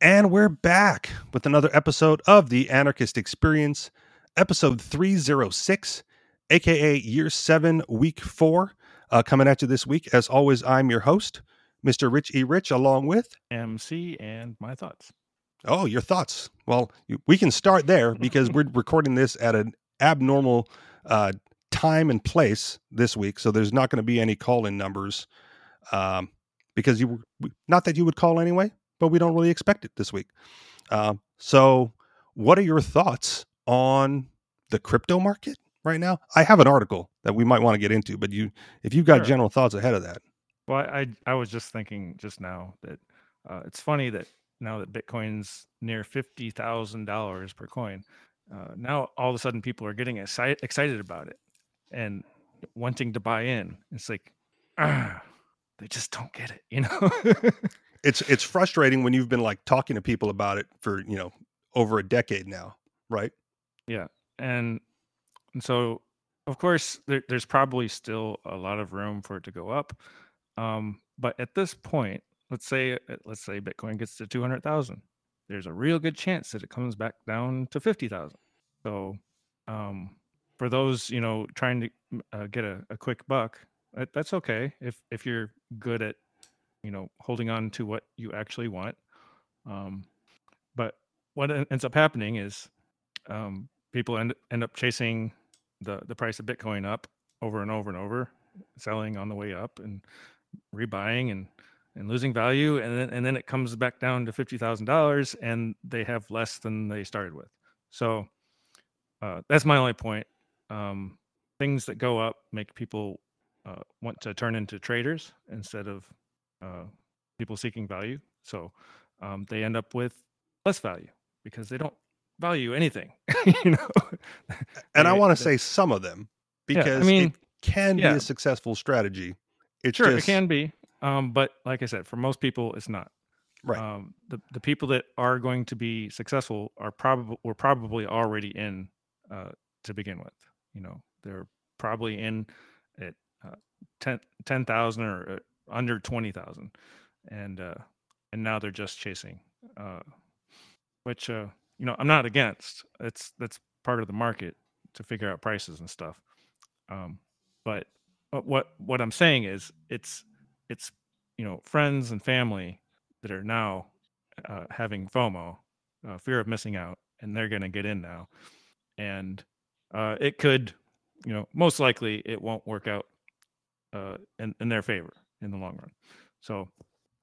And we're back with another episode of the Anarchist Experience, episode 306, aka year seven, week four. Uh, coming at you this week. As always, I'm your host, Mr. Rich E. Rich, along with MC and my thoughts. Oh, your thoughts. Well, you- we can start there because we're recording this at an abnormal uh, time and place this week. So there's not going to be any call in numbers um, because you, were not that you would call anyway, but we don't really expect it this week. Uh, so, what are your thoughts on the crypto market right now? I have an article that we might want to get into, but you, if you've got Sure. general thoughts ahead of that, Well, I I was just thinking just now that uh, it's funny that now that Bitcoin's near fifty thousand dollars per coin, uh, now all of a sudden people are getting excited excited about it and wanting to buy in. It's like, ah, they just don't get it, you know. it's it's frustrating when you've been like talking to people about it for you know over a decade now, right? Yeah, and and so of course there, there's probably still a lot of room for it to go up um but at this point let's say let's say bitcoin gets to 200000 there's a real good chance that it comes back down to 50000 so um for those you know trying to uh, get a, a quick buck that's okay if if you're good at you know holding on to what you actually want um but what ends up happening is um, people end end up chasing the the price of Bitcoin up over and over and over, selling on the way up and rebuying and and losing value, and then and then it comes back down to fifty thousand dollars, and they have less than they started with. So uh, that's my only point. Um, things that go up make people uh, want to turn into traders instead of uh, people seeking value. So um, they end up with less value because they don't value anything. you know, And I want to say some of them Yeah, I because mean, it can be a successful strategy. It's sure just it can be, um, but like I said, for most people, it's not. right. Um, the the people that are going to be successful are probably were probably already in uh, to begin with. You know, they're probably in at uh, 10 or uh, under twenty thousand, and uh, and now they're just chasing, uh, which uh, you know I'm not against. It's that's part of the market to figure out prices and stuff. Um, but but what what I'm saying is it's it's you know friends and family that are now uh, having FOMO, uh, fear of missing out, and they're going to get in now, and uh, it could, you know, most likely it won't work out uh, in in their favor in the long run. So,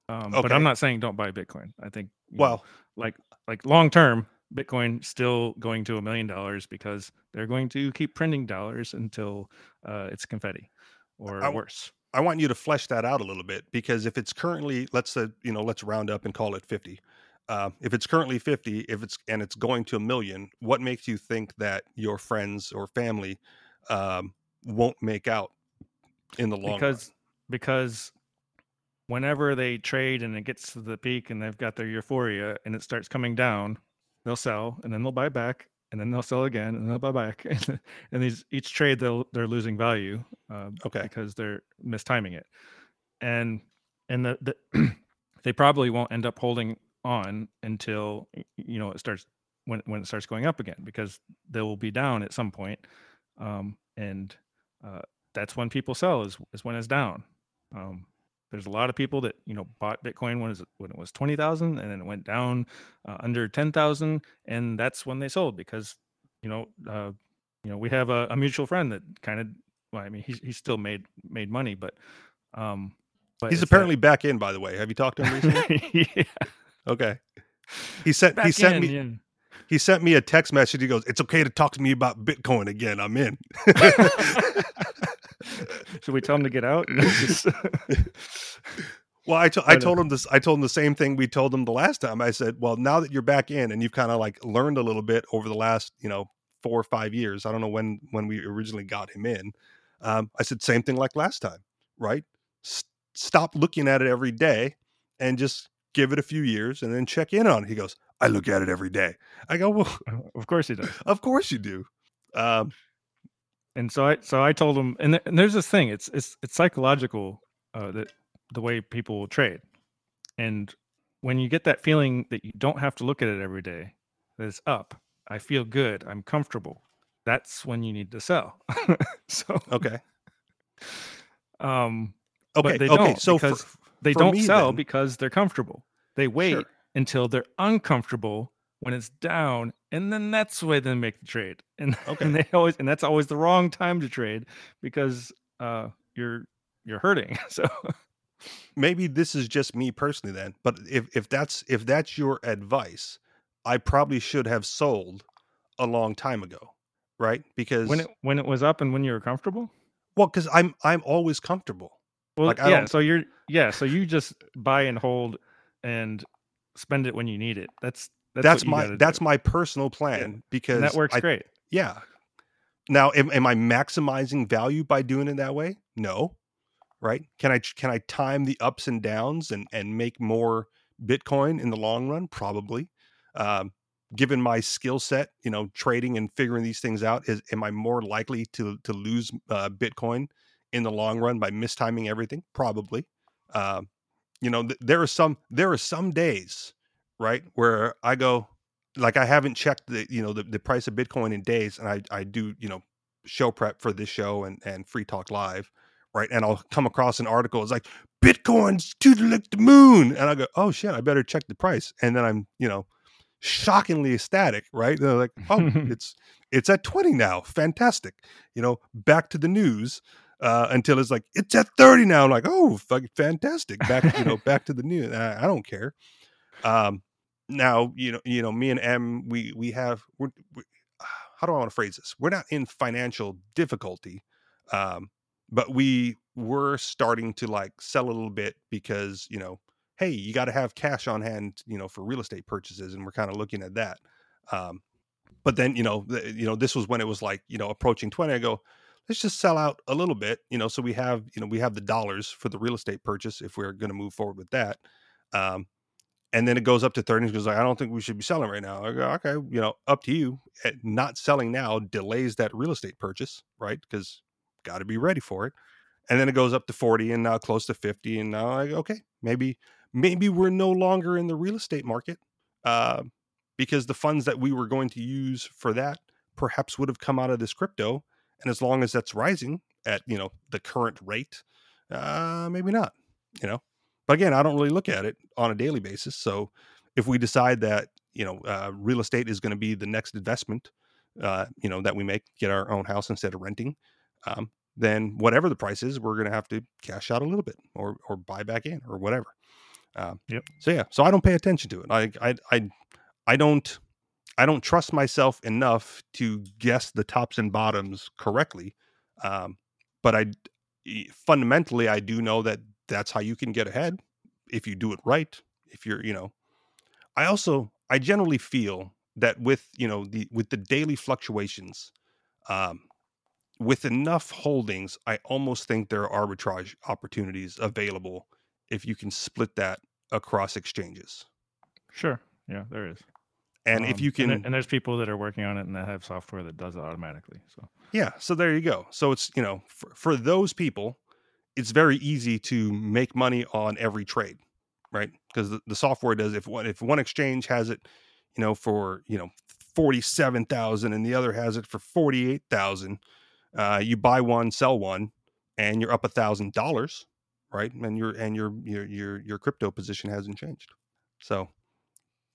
um, but I'm not saying don't buy Bitcoin. I think you know, well, like like long term bitcoin still going to a million dollars because they're going to keep printing dollars until uh, it's confetti or I- worse I want you to flesh that out a little bit because if it's currently, let's say, you know, let's round up and call it 50. Uh, if it's currently 50, if it's and it's going to a million, what makes you think that your friends or family um, won't make out in the long run? Because whenever they trade and it gets to the peak and they've got their euphoria and it starts coming down they'll sell and then they'll buy back and then they'll sell again and they'll buy back. And these each trade they'll they're losing value uh, Okay. because they're mistiming it. And and the, the they probably won't end up holding on until you know it starts when when it starts going up again because they will be down at some point um and uh that's when people sell is is when it's down um there's a lot of people that you know bought bitcoin when it was, when it was 20,000 and then it went down uh, under 10,000 and that's when they sold because you know uh you know we have a, a mutual friend that kind of well i mean he's, he's still made made money but um but He's it's that- apparently back in, by the way. Have you talked to him recently? yeah, okay. He sent he sent in, me yeah. he sent me a text message. He goes, "It's okay to talk to me about Bitcoin again. I'm in." Should we tell him to get out? Well, I to- I uh, told him this. I told him the same thing we told him the last time. I said, "Well, now that you're back in and you've kind of like learned a little bit over the last, you know, four or five years. I don't know when when we originally got him in. Um, I said same thing like last time, right? S- stop looking at it every day and just give it a few years and then check in on it. He goes, I look at it every day. I go, well, of course he does. of course you do. Um, and so I so I told him, and, th- and there's this thing. It's it's it's psychological uh, that the way people trade, and when you get that feeling that you don't have to look at it every day, that it's up, I feel good, I'm comfortable. That's when you need to sell. so Okay. um Okay. but they okay. don't So for, they for don't me sell then- because they're comfortable. They wait Sure. until they're uncomfortable when it's down, and then that's where they make the trade. And, Okay. and they always and that's always the wrong time to trade because uh you're you're hurting. So maybe this is just me personally then, but if if that's if that's your advice, I probably should have sold a long time ago, right? Because when it when it was up and when you were comfortable, well, because I'm I'm always comfortable. well, Like, yeah. So you're yeah. So you just buy and hold and spend it when you need it. That's that's, That's, my that's do. my personal plan because and that works I, great. Yeah. Now, am, am I maximizing value by doing it that way? No. Right? Can I can I time the ups and downs and and make more Bitcoin in the long run? Probably. Um, given my skill set, you know, trading and figuring these things out, is am I more likely to to lose uh, Bitcoin in the long run by mistiming everything? Probably. Um, you know, th- there are some there are some days, right, where I go, like I haven't checked the you know the, the price of Bitcoin in days, and I I do you know show prep for this show and and Free Talk Live, right? And I'll come across an article. It's like Bitcoin's to the the moon, and I go, oh shit, I better check the price, and then I'm you know shockingly ecstatic, right? They're like, oh, it's it's at twenty now, fantastic. You know, back to the news. Uh, until it's like it's at 30 now I'm like oh fucking fantastic back you know back to the news I, I don't care um now you know you know me and m we we have we're, we how do i want to phrase this? We're not in financial difficulty um but we were starting to like sell a little bit because you know hey you got to have cash on hand you know for real estate purchases and we're kind of looking at that um but then you know the, you know this was when it was like you know approaching 20 i go let's just sell out a little bit you know so we have you know we have the dollars for the real estate purchase if we're going to move forward with that um and then it goes up to 30 and goes like i don't think we should be selling right now. Go okay you know up to you. Eh, not selling now delays that real estate purchase right? Because got to be ready for it. And then it goes up to 40 and now close to 50 and now like okay maybe maybe we're no longer in the real estate market uh, because the funds that we were going to use for that perhaps would have come out of this crypto and as long as that's rising at you know the current rate uh maybe not you know but again i don't really look at it on a daily basis so if we decide that you know uh, real estate is going to be the next investment uh you know that we make get our own house instead of renting um then whatever the price is we're going to have to cash out a little bit or or buy back in or whatever um Yep. so yeah so i don't pay attention to it i i i, I don't I don't trust myself enough to guess the tops and bottoms correctly. Um, but I fundamentally I do know that that's how you can get ahead if you do it right. If you're, you know, I also I generally feel that with you know the with the daily fluctuations, um, with enough holdings, I almost think there are arbitrage opportunities available if you can split that across exchanges. Sure. Yeah, there is. And if Um, you can, and, and there's people that are working on it and that have software that does it automatically. So Yeah, so there you go. So it's you know for, for those people, it's very easy to make money on every trade, right? Because the, the software does. If one if one exchange has it, you know, for you know forty seven thousand, and the other has it for forty eight thousand, uh, you buy one, sell one, and you're up a thousand dollars, right? And your and your your your your crypto position hasn't changed. So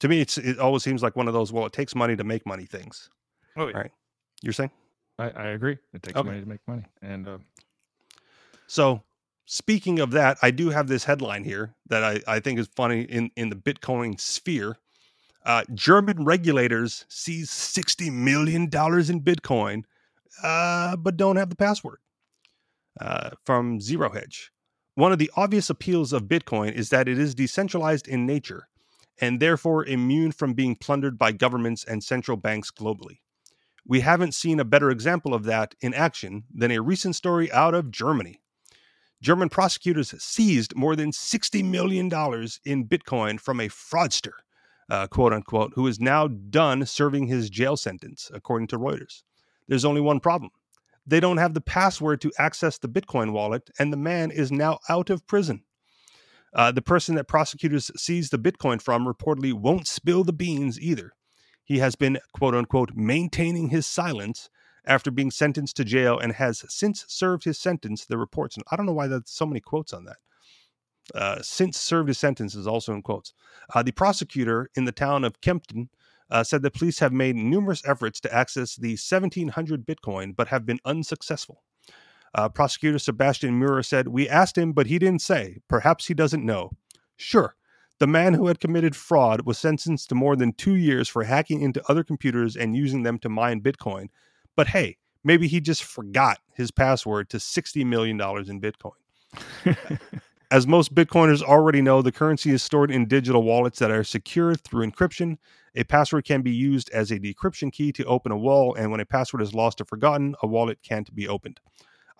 to me, it's it always seems like one of those. Well, it takes money to make money things. oh yeah, Right. You're saying? I, I agree. It takes Okay. money to make money, and uh, So speaking of that, I do have this headline here that I, I think is funny in, in the Bitcoin sphere. Uh, German regulators seize $60 million in Bitcoin, uh, but don't have the password. Uh, from Zero Hedge. One of the obvious appeals of Bitcoin is that it is decentralized in nature and therefore immune from being plundered by governments and central banks globally. We haven't seen a better example of that in action than a recent story out of Germany. German prosecutors seized more than $60 million in Bitcoin from a fraudster, uh, quote unquote, who is now done serving his jail sentence, according to Reuters. There's only one problem they don't have the password to access the Bitcoin wallet, and the man is now out of prison. Uh, the person that prosecutors seized the Bitcoin from reportedly won't spill the beans either. He has been, quote unquote, maintaining his silence after being sentenced to jail and has since served his sentence, the reports. And I don't know why there's so many quotes on that. Uh, since served his sentence is also in quotes. Uh, the prosecutor in the town of Kempten uh, said the police have made numerous efforts to access the 1700 Bitcoin, but have been unsuccessful. Uh, prosecutor Sebastian Muir said, We asked him, but he didn't say. Perhaps he doesn't know. Sure. The man who had committed fraud was sentenced to more than two years for hacking into other computers and using them to mine Bitcoin. But hey, maybe he just forgot his password to $60 million in Bitcoin. As most Bitcoiners already know, the currency is stored in digital wallets that are secured through encryption. A password can be used as a decryption key to open a wall, and when a password is lost or forgotten, a wallet can't be opened.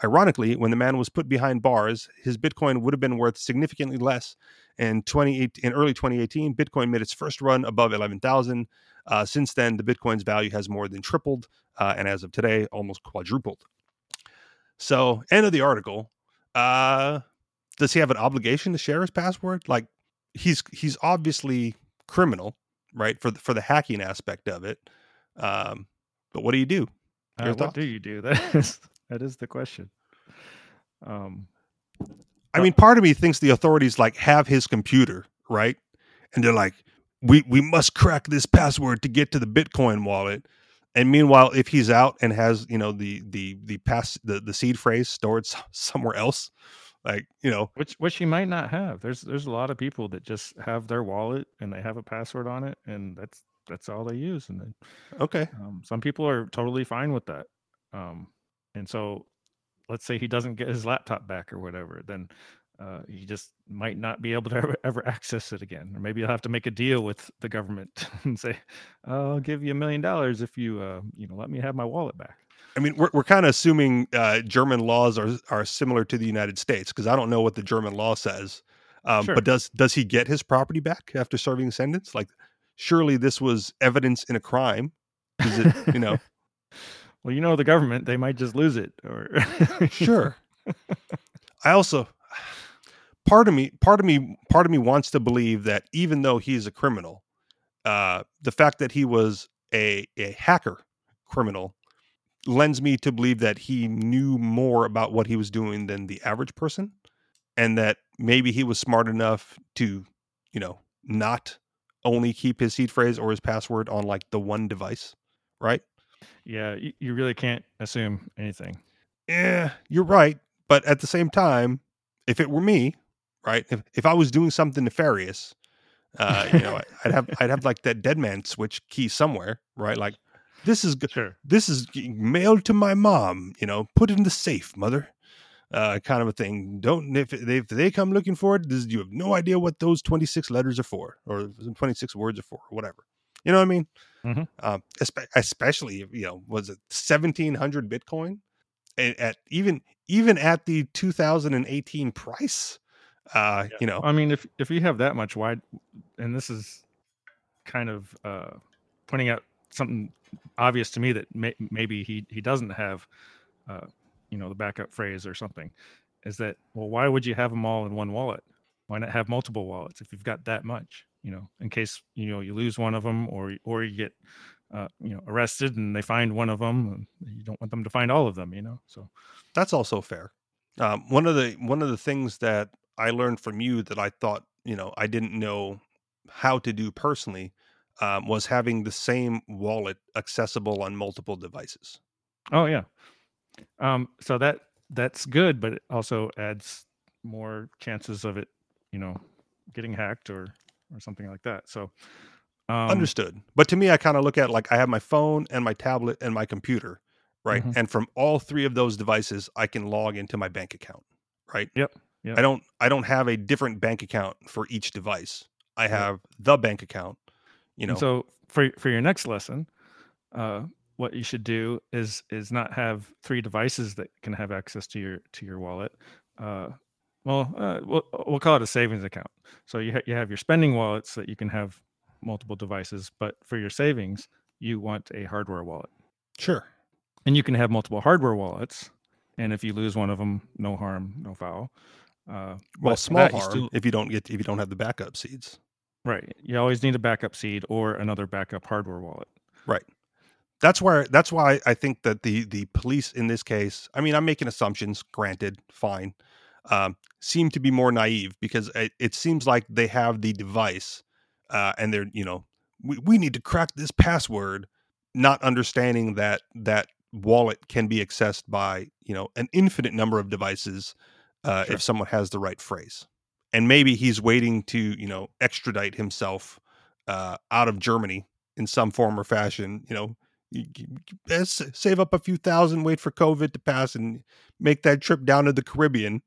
Ironically, when the man was put behind bars, his Bitcoin would have been worth significantly less. In, 28, in early 2018, Bitcoin made its first run above 11,000. Uh, since then, the Bitcoin's value has more than tripled, uh, and as of today, almost quadrupled. So, end of the article. Uh, does he have an obligation to share his password? Like, he's he's obviously criminal, right? For the, for the hacking aspect of it. Um, but what do you do? Uh, what do you do? That is that is the question. Um, I mean, part of me thinks the authorities like have his computer, right? And they're like, we we must crack this password to get to the Bitcoin wallet. And meanwhile, if he's out and has you know the the the pass the the seed phrase stored somewhere else, like you know, which which he might not have. There's there's a lot of people that just have their wallet and they have a password on it, and that's that's all they use. And then okay, um, some people are totally fine with that. Um, and so, let's say he doesn't get his laptop back or whatever, then uh, you just might not be able to ever, ever, access it again. Or maybe you'll have to make a deal with the government and say, "I'll give you a million dollars if you, uh, you know, let me have my wallet back." I mean, we're we're kind of assuming uh, German laws are are similar to the United States because I don't know what the German law says. Um, sure. But does does he get his property back after serving a sentence? Like, surely this was evidence in a crime. Is it, you know? well, you know, the government they might just lose it. Or sure. I also part of me part of me part of me wants to believe that even though he's a criminal uh the fact that he was a a hacker criminal lends me to believe that he knew more about what he was doing than the average person and that maybe he was smart enough to you know not only keep his seed phrase or his password on like the one device right? Yeah you, you really can't assume anything. Yeah you're right but at the same time if it were me right? If if I was doing something nefarious, uh, you know, I'd have I'd have like that dead man switch key somewhere, right? Like this is sure. this is mailed to my mom, you know, put in the safe, mother. Uh, kind of a thing. Don't if they, if they come looking for it, this, you have no idea what those twenty six letters are for, or twenty six words are for, or whatever. You know what I mean? Mm-hmm. Um, especially you know, was it seventeen hundred Bitcoin? At, at even even at the 2018 price, uh, yeah. you know, I mean, if if you have that much wide, and this is kind of uh, pointing out something obvious to me that may, maybe he he doesn't have, uh, you know, the backup phrase or something, is that well, why would you have them all in one wallet? Why not have multiple wallets if you've got that much? You know, in case you know you lose one of them or or you get uh, you know arrested and they find one of them you don't want them to find all of them you know so that's also fair um, one of the one of the things that I learned from you that I thought, you know, I didn't know how to do personally um, was having the same wallet accessible on multiple devices. Oh yeah. Um, so that that's good, but it also adds more chances of it, you know, getting hacked or or something like that. So um, understood. But to me, I kind of look at like I have my phone and my tablet and my computer, right? Mm-hmm. And from all three of those devices, I can log into my bank account, right? Yep. Yep. I don't I don't have a different bank account for each device. I have yep. the bank account. You know. And so for for your next lesson, uh, what you should do is is not have three devices that can have access to your to your wallet. Uh, well, uh, we'll we'll call it a savings account. So you ha- you have your spending wallets that you can have multiple devices, but for your savings, you want a hardware wallet. Sure. And you can have multiple hardware wallets, and if you lose one of them, no harm, no foul. Uh, Well, small harm still- if you don't get if you don't have the backup seeds. right. You always need a backup seed or another backup hardware wallet. Right. That's where that's why I think that the the police in this case, I mean, I'm making assumptions, granted, fine, um, seem to be more naive because it, it seems like they have the device uh, and they're you know we, we need to crack this password, not understanding that that wallet can be accessed by you know an infinite number of devices uh, Sure. if someone has the right phrase, and maybe he's waiting to you know extradite himself uh, out of Germany in some form or fashion, you know, you- you- you- save up a few thousand, wait for COVID to pass, and make that trip down to the Caribbean.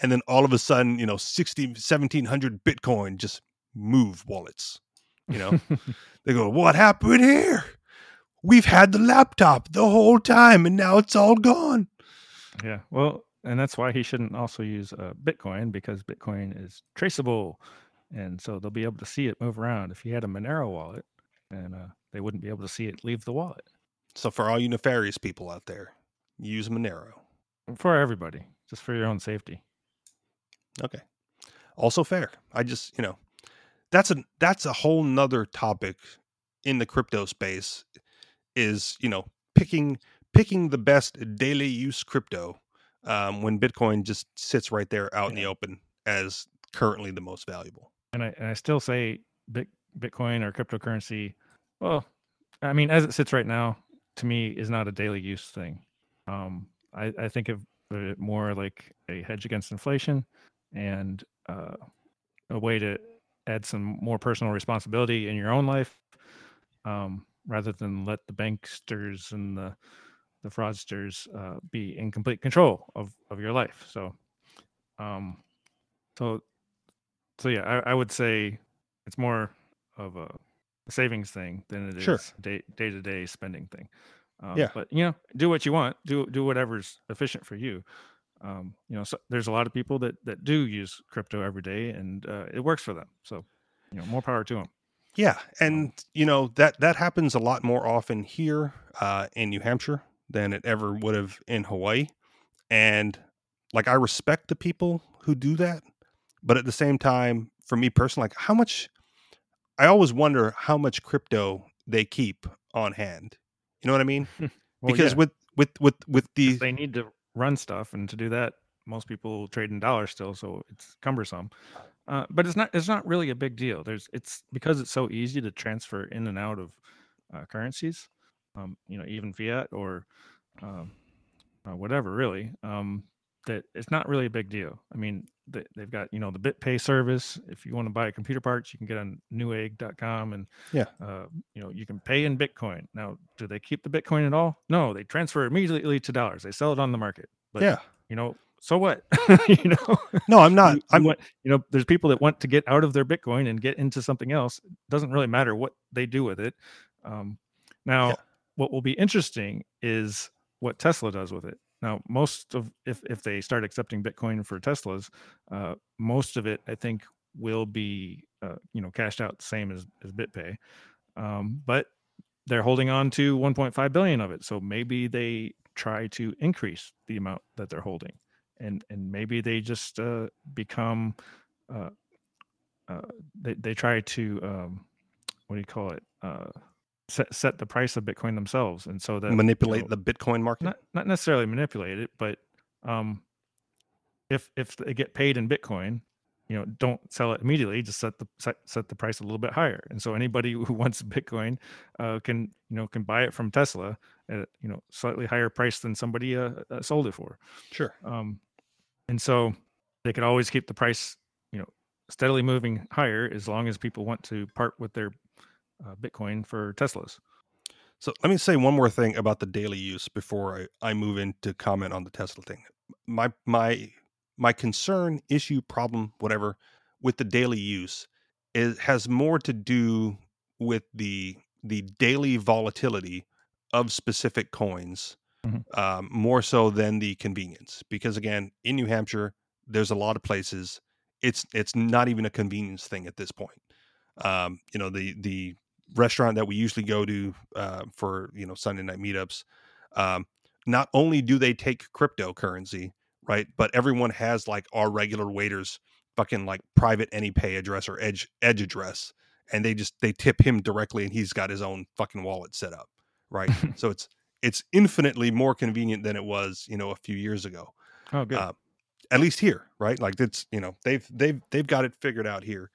And then all of a sudden, you know, 60, 1700 Bitcoin just move wallets. You know, they go, What happened here? We've had the laptop the whole time and now it's all gone. yeah. Well, and that's why he shouldn't also use uh, Bitcoin because Bitcoin is traceable, and so they'll be able to see it move around. If he had a Monero wallet, and uh, they wouldn't be able to see it leave the wallet. So, for all you nefarious people out there, use Monero. For everybody, just for your own safety. Okay. Also fair. I just, you know, that's a that's a whole nother topic in the crypto space is, you know, picking picking the best daily use crypto um, when Bitcoin just sits right there out in the open as currently the most valuable. and I and I still say Bit, Bitcoin or cryptocurrency. Well, I mean, as it sits right now, to me, is not a daily use thing. Um, I, I think of it more like a hedge against inflation and uh, a way to add some more personal responsibility in your own life, um, rather than let the banksters and the the fraudsters uh, be in complete control of of your life. So, um, so so yeah, I, I would say it's more of a savings thing than it is Sure. day day to day spending thing. Um, Yeah. but you know, do what you want. Do do whatever's efficient for you. Um, you know, so there's a lot of people that that do use crypto every day, and uh, it works for them. So, you know, more power to them. Yeah, and you know that that happens a lot more often here uh, in New Hampshire than it ever would have in Hawaii. And like I respect the people who do that, but at the same time, for me personally, like how much I always wonder how much crypto they keep on hand. You know what I mean? Well, because yeah, with with with with the they need to run stuff, and to do that, most people trade in dollars still, so it's cumbersome. Uh, but it's not it's not really a big deal. There's it's because it's so easy to transfer in and out of uh, currencies, um, you know, even fiat or um, uh, whatever, really. Um, that it's not really a big deal. I mean, they, they've got you know the BitPay service. If you want to buy computer parts, you can get on Newegg.com, and Yeah. uh, you know you can pay in Bitcoin. Now, do they keep the Bitcoin at all? No, they transfer immediately to dollars. They sell it on the market. But yeah. you know, so what? you know, No, I'm not. you, you I'm want- you know, there's people that want to get out of their Bitcoin and get into something else. It doesn't really matter what they do with it. Um, now, Yeah. What will be interesting is what Tesla does with it. Now, most of if if they start accepting Bitcoin for Teslas, uh, most of it I think will be uh, you know cashed out the same as as BitPay, um, but they're holding on to 1.5 billion of it. So maybe they try to increase the amount that they're holding, and and maybe they just uh, become uh, uh, they they try to um, what do you call it uh, set set the price of Bitcoin themselves, and so that you manipulate know, the Bitcoin market. not not necessarily manipulate it, but um, if if they get paid in Bitcoin, you know, don't sell it immediately. Just set the set, set the price a little bit higher, and so anybody who wants Bitcoin uh, can you know can buy it from Tesla at you know slightly higher price than somebody uh, uh, sold it for. sure. Um, and so they could always keep the price you know steadily moving higher as long as people want to part with their uh, Bitcoin for Teslas. So let me say one more thing about the daily use before I, I move into comment on the Tesla thing. My my my concern, issue, problem, whatever, with the daily use is has more to do with the the daily volatility of specific coins, Mhm. um, more so than the convenience. Because again, in New Hampshire, there's a lot of places it's it's not even a convenience thing at this point. Um, you know, the the restaurant that we usually go to uh, for you know Sunday night meetups. Um, not only do they take cryptocurrency, right? But everyone has like our regular waiters fucking like private AnyPay address or edge edge address and they just they tip him directly and he's got his own fucking wallet set up right so it's it's infinitely more convenient than it was you know a few years ago Oh, good. uh, at least here right like it's you know they've they've they've got it figured out here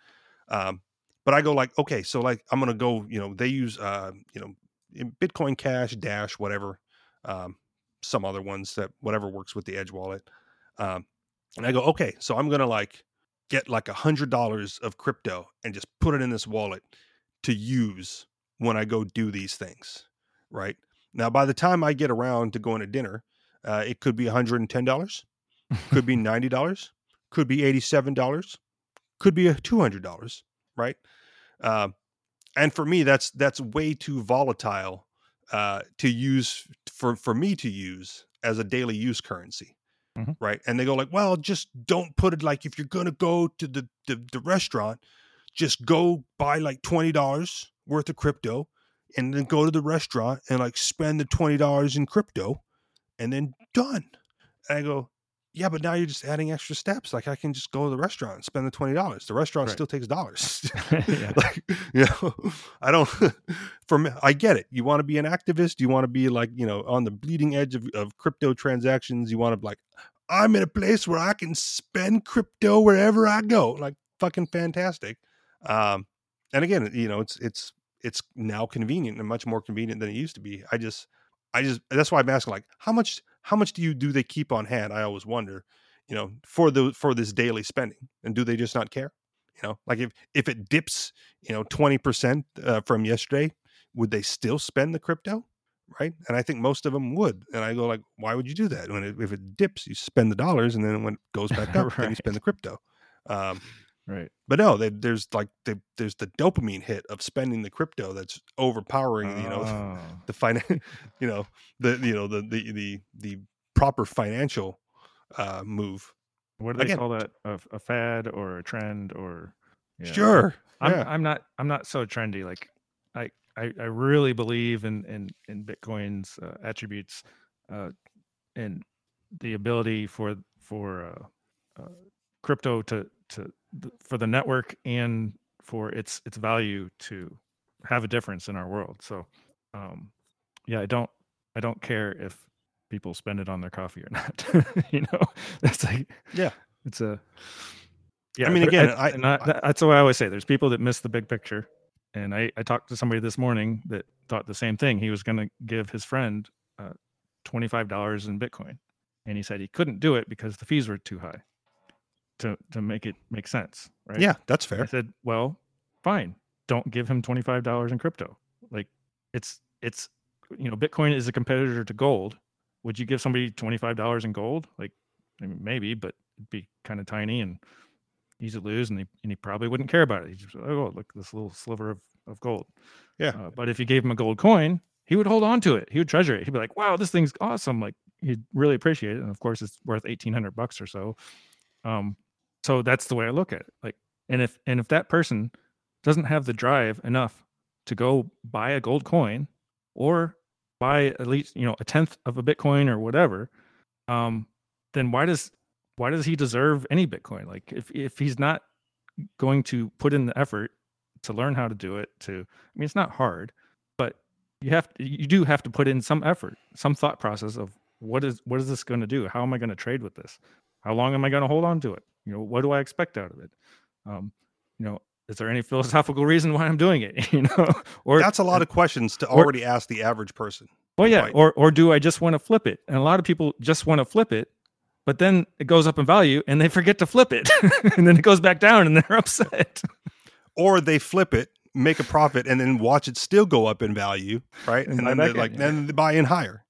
um but i go like okay so like i'm gonna go you know they use uh you know bitcoin cash dash whatever um some other ones that whatever works with the edge wallet um and i go okay so i'm gonna like get like a hundred dollars of crypto and just put it in this wallet to use when i go do these things right? Now by the time i get around to going to dinner uh, it could be $110 could be $90 could be $87 could be a $200 right uh, and for me that's that's way too volatile uh, to use for for me to use as a daily use currency Mhm. right and they go like well just don't put it like if you're gonna go to the the, the restaurant just go buy like $20 worth of crypto and then go to the restaurant and like spend the $20 in crypto and then done and i go yeah but now you're just adding extra steps like i can just go to the restaurant and spend the $20 the restaurant Right. still takes dollars. Yeah. like you know i don't for me i get it. You want to be an activist you want to be like you know on the bleeding edge of, of crypto transactions you want to be like i'm in a place where i can spend crypto wherever i go like fucking fantastic. Um and again you know it's it's it's now convenient and much more convenient than it used to be. I just i just that's why i'm asking like how much how much do you do they keep on hand? I always wonder you know for the for this daily spending and do they just not care? You know like if if it dips you know 20% uh, from yesterday would they still spend the crypto? Right? And i think most of them would and i go like why would you do that? When it, if it dips you spend the dollars and then when it goes back up then you spend the crypto. Um right. but no they, there's like they, there's the dopamine hit of spending the crypto that's overpowering you know Oh. the finan you know the you know the the the, the proper financial uh move what do they again- call that? A, a fad or a trend or? yeah. sure I'm yeah. I'm not I'm not so trendy. Like I I, I really believe in in in Bitcoin's uh, attributes, uh, and the ability for for uh, uh, crypto to to for the network and for its its value to have a difference in our world. So, um, yeah, I don't I don't care if people spend it on their coffee or not. you know, that's like Yeah. it's a I mean, again, I- I- that- that's what I always say. There's people that miss the big picture, and I, I talked to somebody this morning that thought the same thing. He was going to give his friend uh, twenty five dollars in Bitcoin, and he said he couldn't do it because the fees were too high to to make it make sense. Right? yeah that's fair. I said, well, fine. Don't give him twenty five dollars in crypto. Like it's it's you know Bitcoin is a competitor to gold. Would you give somebody twenty five dollars in gold? Like I mean, maybe, but it'd be kind of tiny and easy to lose, and he and he probably wouldn't care about it. He's just oh look this little sliver of of gold. Yeah. Uh, but if you gave him a gold coin, he would hold on to it. He would treasure it. He'd be like, wow, this thing's awesome. Like he'd really appreciate it. And of course, it's worth eighteen hundred bucks or so. Um, so that's the way I look at it. Like, and if and if that person doesn't have the drive enough to go buy a gold coin or buy at least you know a tenth of a bitcoin or whatever um then why does why does he deserve any bitcoin like if if he's not going to put in the effort to learn how to do it to i mean it's not hard but you have you do have to put in some effort some thought process of what is what is this going to do how am i going to trade with this how long am i going to hold on to it you know what do i expect out of it um you know is there any philosophical reason why i'm doing it you know or that's a lot of questions to or- already ask the average person well, yeah, Right. or or do I just want to flip it? And a lot of people just want to flip it, but then it goes up in value and they forget to flip it, and then it goes back down and they're upset. or they flip it make a profit and then watch it still go up in value right And and, then they in, like yeah. then they buy in higher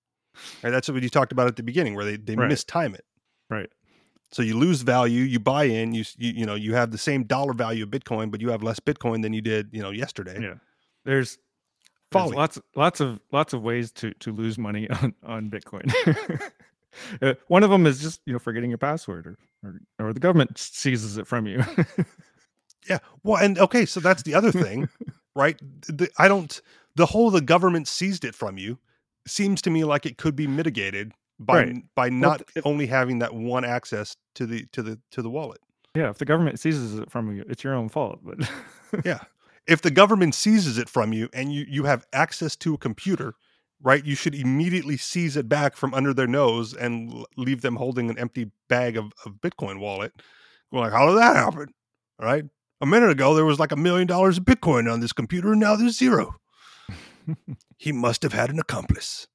right that's what you talked about at the beginning where they, they Right. mistime it Right. So you lose value you buy in you, you you know you have the same dollar value of bitcoin but you have less bitcoin than you did you know yesterday Yeah. There's, there's lots lots of lots of ways to to lose money on on Bitcoin. Uh, one of them is just you know forgetting your password, or or, or the government seizes it from you. Yeah. Well, and okay, so that's the other thing, right? The, I don't. The whole the government seized it from you seems to me like it could be mitigated by Right. by Well, not if- only having that one access to the to the to the wallet. Yeah, if the government seizes it from you, it's your own fault. But Yeah. If the government seizes it from you and you you have access to a computer, right? You should immediately seize it back from under their nose and leave them holding an empty bag of, of Bitcoin wallet. We're like, how did that happen? Right? A minute ago there was like a million dollars of Bitcoin on this computer, and now there's zero. he must have had an accomplice.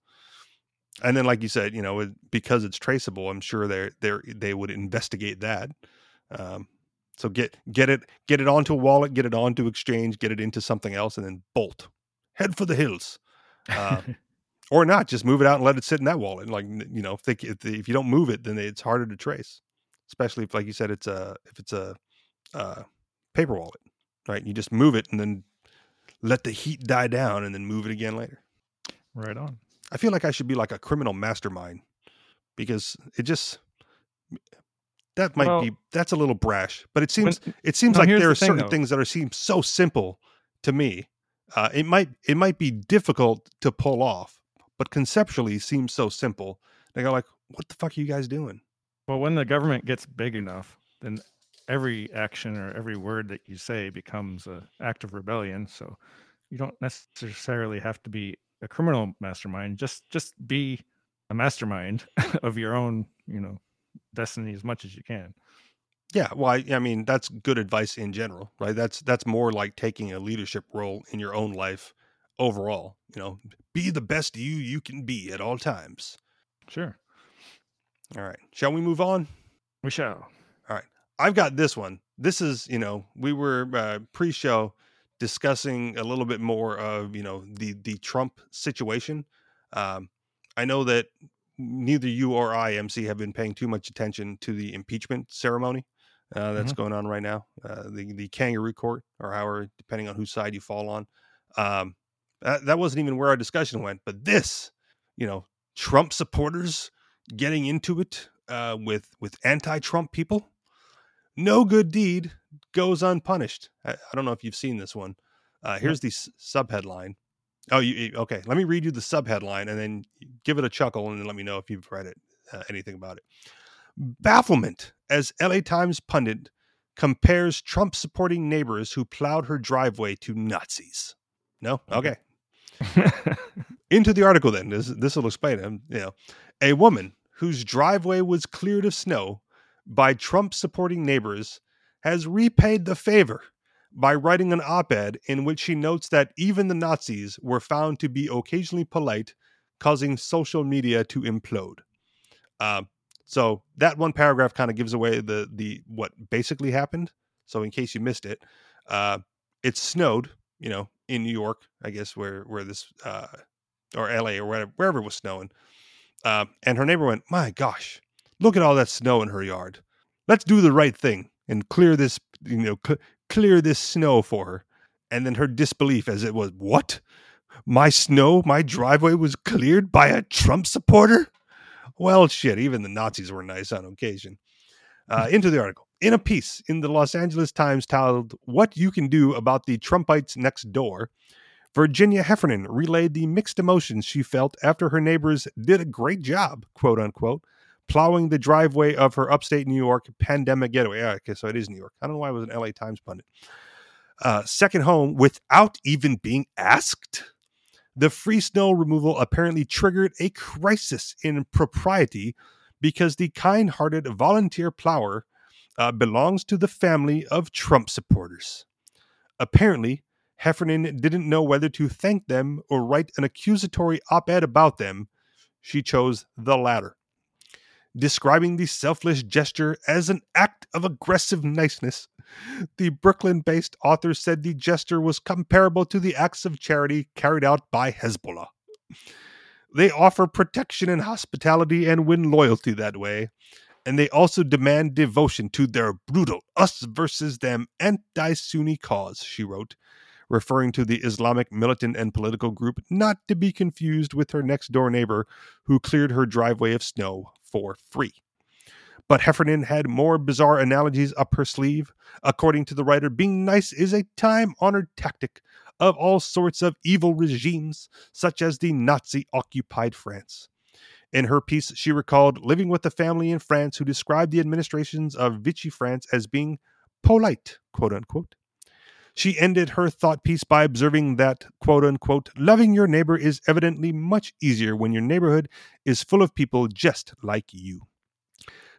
And then, like you said, you know, because it's traceable, I'm sure they they they would investigate that. Um, so get get it get it onto a wallet, get it onto exchange, get it into something else, and then bolt, head for the hills, uh, or not. Just move it out and let it sit in that wallet. Like you know, if they, if, they, if you don't move it, then it's harder to trace. Especially if, like you said, it's a if it's a uh, paper wallet, right? You just move it and then let the heat die down, and then move it again later. right on. I feel like I should be like a criminal mastermind because it just that might Well, be that's a little brash, but it seems When- it seems no, like there the are thing, certain though. things that are seem so simple to me. Uh, it might it might be difficult to pull off, but conceptually seems so simple. They go like, "What the fuck are you guys doing?" well, when the government gets big enough, then every action or every word that you say becomes an act of rebellion. So you don't necessarily have to be a criminal mastermind. Just just be a mastermind of your own, you know, destiny as much as you can. Yeah, well, I, I mean that's good advice in general, right? That's that's more like taking a leadership role in your own life overall. You know, be the best you you can be at all times. Sure, All right, shall we move on? we shall. All right. I've got this one. This is, you know, we were uh, pre-show discussing a little bit more of, you know, the the Trump situation. Um, I know that neither you or I, MC, have been paying too much attention to the impeachment ceremony uh, that's going on right now, uh, the the kangaroo court, or however, depending on whose side you fall on. Um, that, that wasn't even where our discussion went, but this, you know, Trump supporters getting into it uh, with with anti-Trump people no good deed goes unpunished. I, I don't know if you've seen this one. Uh, here's the s- subheadline. Oh, you okay? Let me read you the subheadline and then give it a chuckle and then let me know if you've read it, uh, anything about it. Bafflement as LA Times pundit compares Trump supporting neighbors who plowed her driveway to Nazis. No, okay. Into the article then. This this will explain it. You know, a woman whose driveway was cleared of snow by Trump supporting neighbors has repaid the favor by writing an op-ed in which she notes that even the Nazis were found to be occasionally polite, causing social media to implode. Um, so that one paragraph kind of gives away the the what basically happened. So in case you missed it, uh, it snowed, you know, in New York, I guess where where this uh, or L.A. or wherever wherever it was snowing. Uh, and her neighbor went, "My gosh, look at all that snow in her yard. Let's do the right thing and clear this, you know, cl- clear this snow for her." And then her disbelief as it was, "What? My snow, my driveway was cleared by a Trump supporter?" Well, shit, even the Nazis were nice on occasion. Uh, into the article. In a piece in the Los Angeles Times titled, What You Can Do About the Trumpites Next Door, Virginia Heffernan relayed the mixed emotions she felt after her neighbors did a great job, quote unquote, plowing the driveway of her upstate New York pandemic getaway. Yeah, okay, so it is New York. I don't know why it was an LA Times pundit. Uh, second home without even being asked. The free snow removal apparently triggered a crisis in propriety because the kind hearted volunteer plower uh, belongs to the family of Trump supporters. Apparently, Heffernan didn't know whether to thank them or write an accusatory op ed about them. She chose the latter. Describing the selfless gesture as an act of aggressive niceness, the Brooklyn based author said the gesture was comparable to the acts of charity carried out by Hezbollah. They offer protection and hospitality and win loyalty that way, and they also demand devotion to their brutal us versus them anti Sunni cause, she wrote, referring to the Islamic militant and political group not to be confused with her next door neighbor who cleared her driveway of snow for free. But Heffernan had more bizarre analogies up her sleeve. According to the writer, being nice is a time honored tactic of all sorts of evil regimes, such as the Nazi occupied France. In her piece, she recalled living with a family in France who described the administrations of Vichy France as being polite, quote unquote. She ended her thought piece by observing that, quote unquote, loving your neighbor is evidently much easier when your neighborhood is full of people just like you.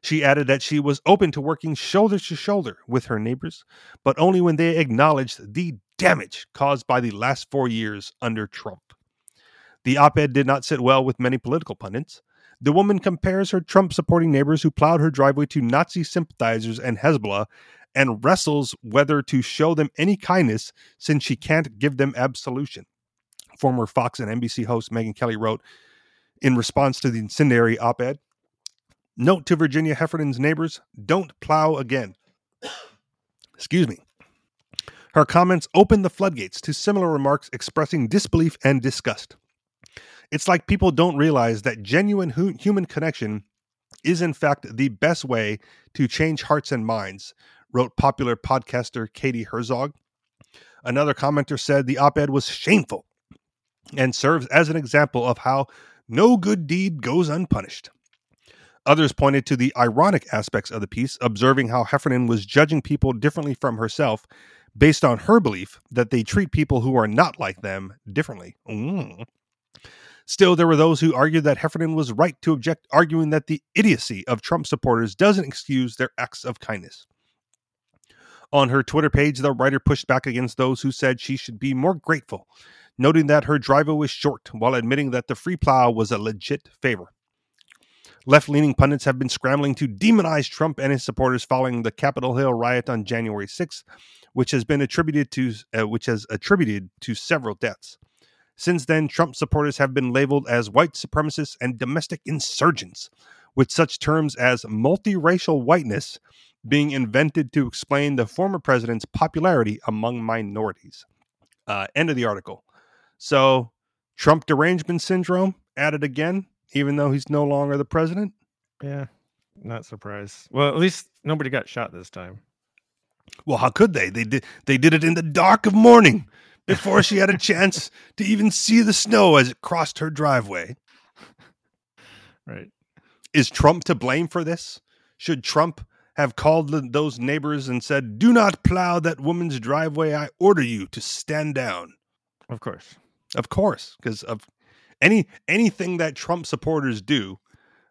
She added that she was open to working shoulder to shoulder with her neighbors, but only when they acknowledged the damage caused by the last four years under Trump. The op ed did not sit well with many political pundits. The woman compares her Trump supporting neighbors who plowed her driveway to Nazi sympathizers and Hezbollah and wrestles whether to show them any kindness since she can't give them absolution. Former Fox and NBC host Megyn Kelly wrote in response to the incendiary op ed Note to Virginia Heffernan's neighbors don't plow again. Excuse me. Her comments opened the floodgates to similar remarks expressing disbelief and disgust. It's like people don't realize that genuine hu- human connection is, in fact, the best way to change hearts and minds, wrote popular podcaster Katie Herzog. Another commenter said the op ed was shameful and serves as an example of how no good deed goes unpunished. Others pointed to the ironic aspects of the piece, observing how Heffernan was judging people differently from herself based on her belief that they treat people who are not like them differently. Mm. Still, there were those who argued that Heffernan was right to object, arguing that the idiocy of Trump supporters doesn't excuse their acts of kindness. On her Twitter page, the writer pushed back against those who said she should be more grateful, noting that her driver was short while admitting that the free plow was a legit favor. Left leaning pundits have been scrambling to demonize Trump and his supporters following the Capitol Hill riot on January 6th, which has been attributed to uh, which has attributed to several deaths. Since then, Trump supporters have been labeled as white supremacists and domestic insurgents, with such terms as multiracial whiteness being invented to explain the former president's popularity among minorities. Uh, end of the article. So, Trump derangement syndrome added again, even though he's no longer the president. Yeah, not surprised. Well, at least nobody got shot this time. Well, how could they? They did. They did it in the dark of morning, before she had a chance to even see the snow as it crossed her driveway. Right. Is Trump to blame for this? Should Trump have called those neighbors and said, "Do not plow that woman's driveway. I order you to stand down." Of course. Of course, because of any anything that Trump supporters do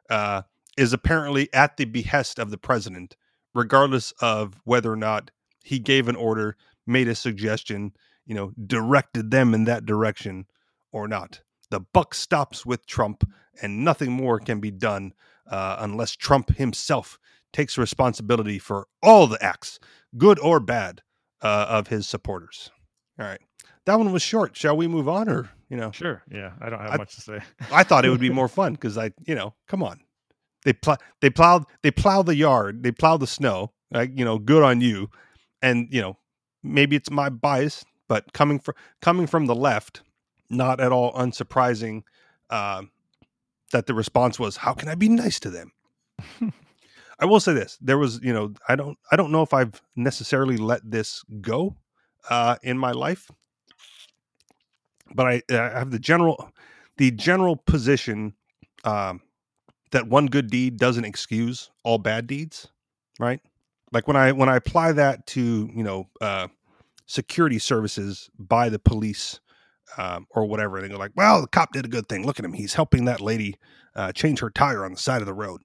uh, is apparently at the behest of the president, regardless of whether or not he gave an order, made a suggestion, you know, directed them in that direction or not. The buck stops with Trump, and nothing more can be done uh, unless Trump himself takes responsibility for all the acts, good or bad, uh, of his supporters. All right, that one was short. Shall we move on, or you know? Sure. Yeah, I don't have I- much to say. I thought it would be more fun because I, you know, come on, they plow, they plowed, they plow the yard, they plow the snow. Like, you know, good on you. And you know, maybe it's my bias, but coming from coming from the left, not at all unsurprising uh, that the response was, "How can I be nice to them?" I will say this: there was, you know, I don't, I don't know if I've necessarily let this go uh, in my life, but I, I have the general, the general position um, that one good deed doesn't excuse all bad deeds, right? Like when I when I apply that to you know uh, security services by the police um, or whatever, and they go like, "Well, the cop did a good thing. Look at him; he's helping that lady uh, change her tire on the side of the road."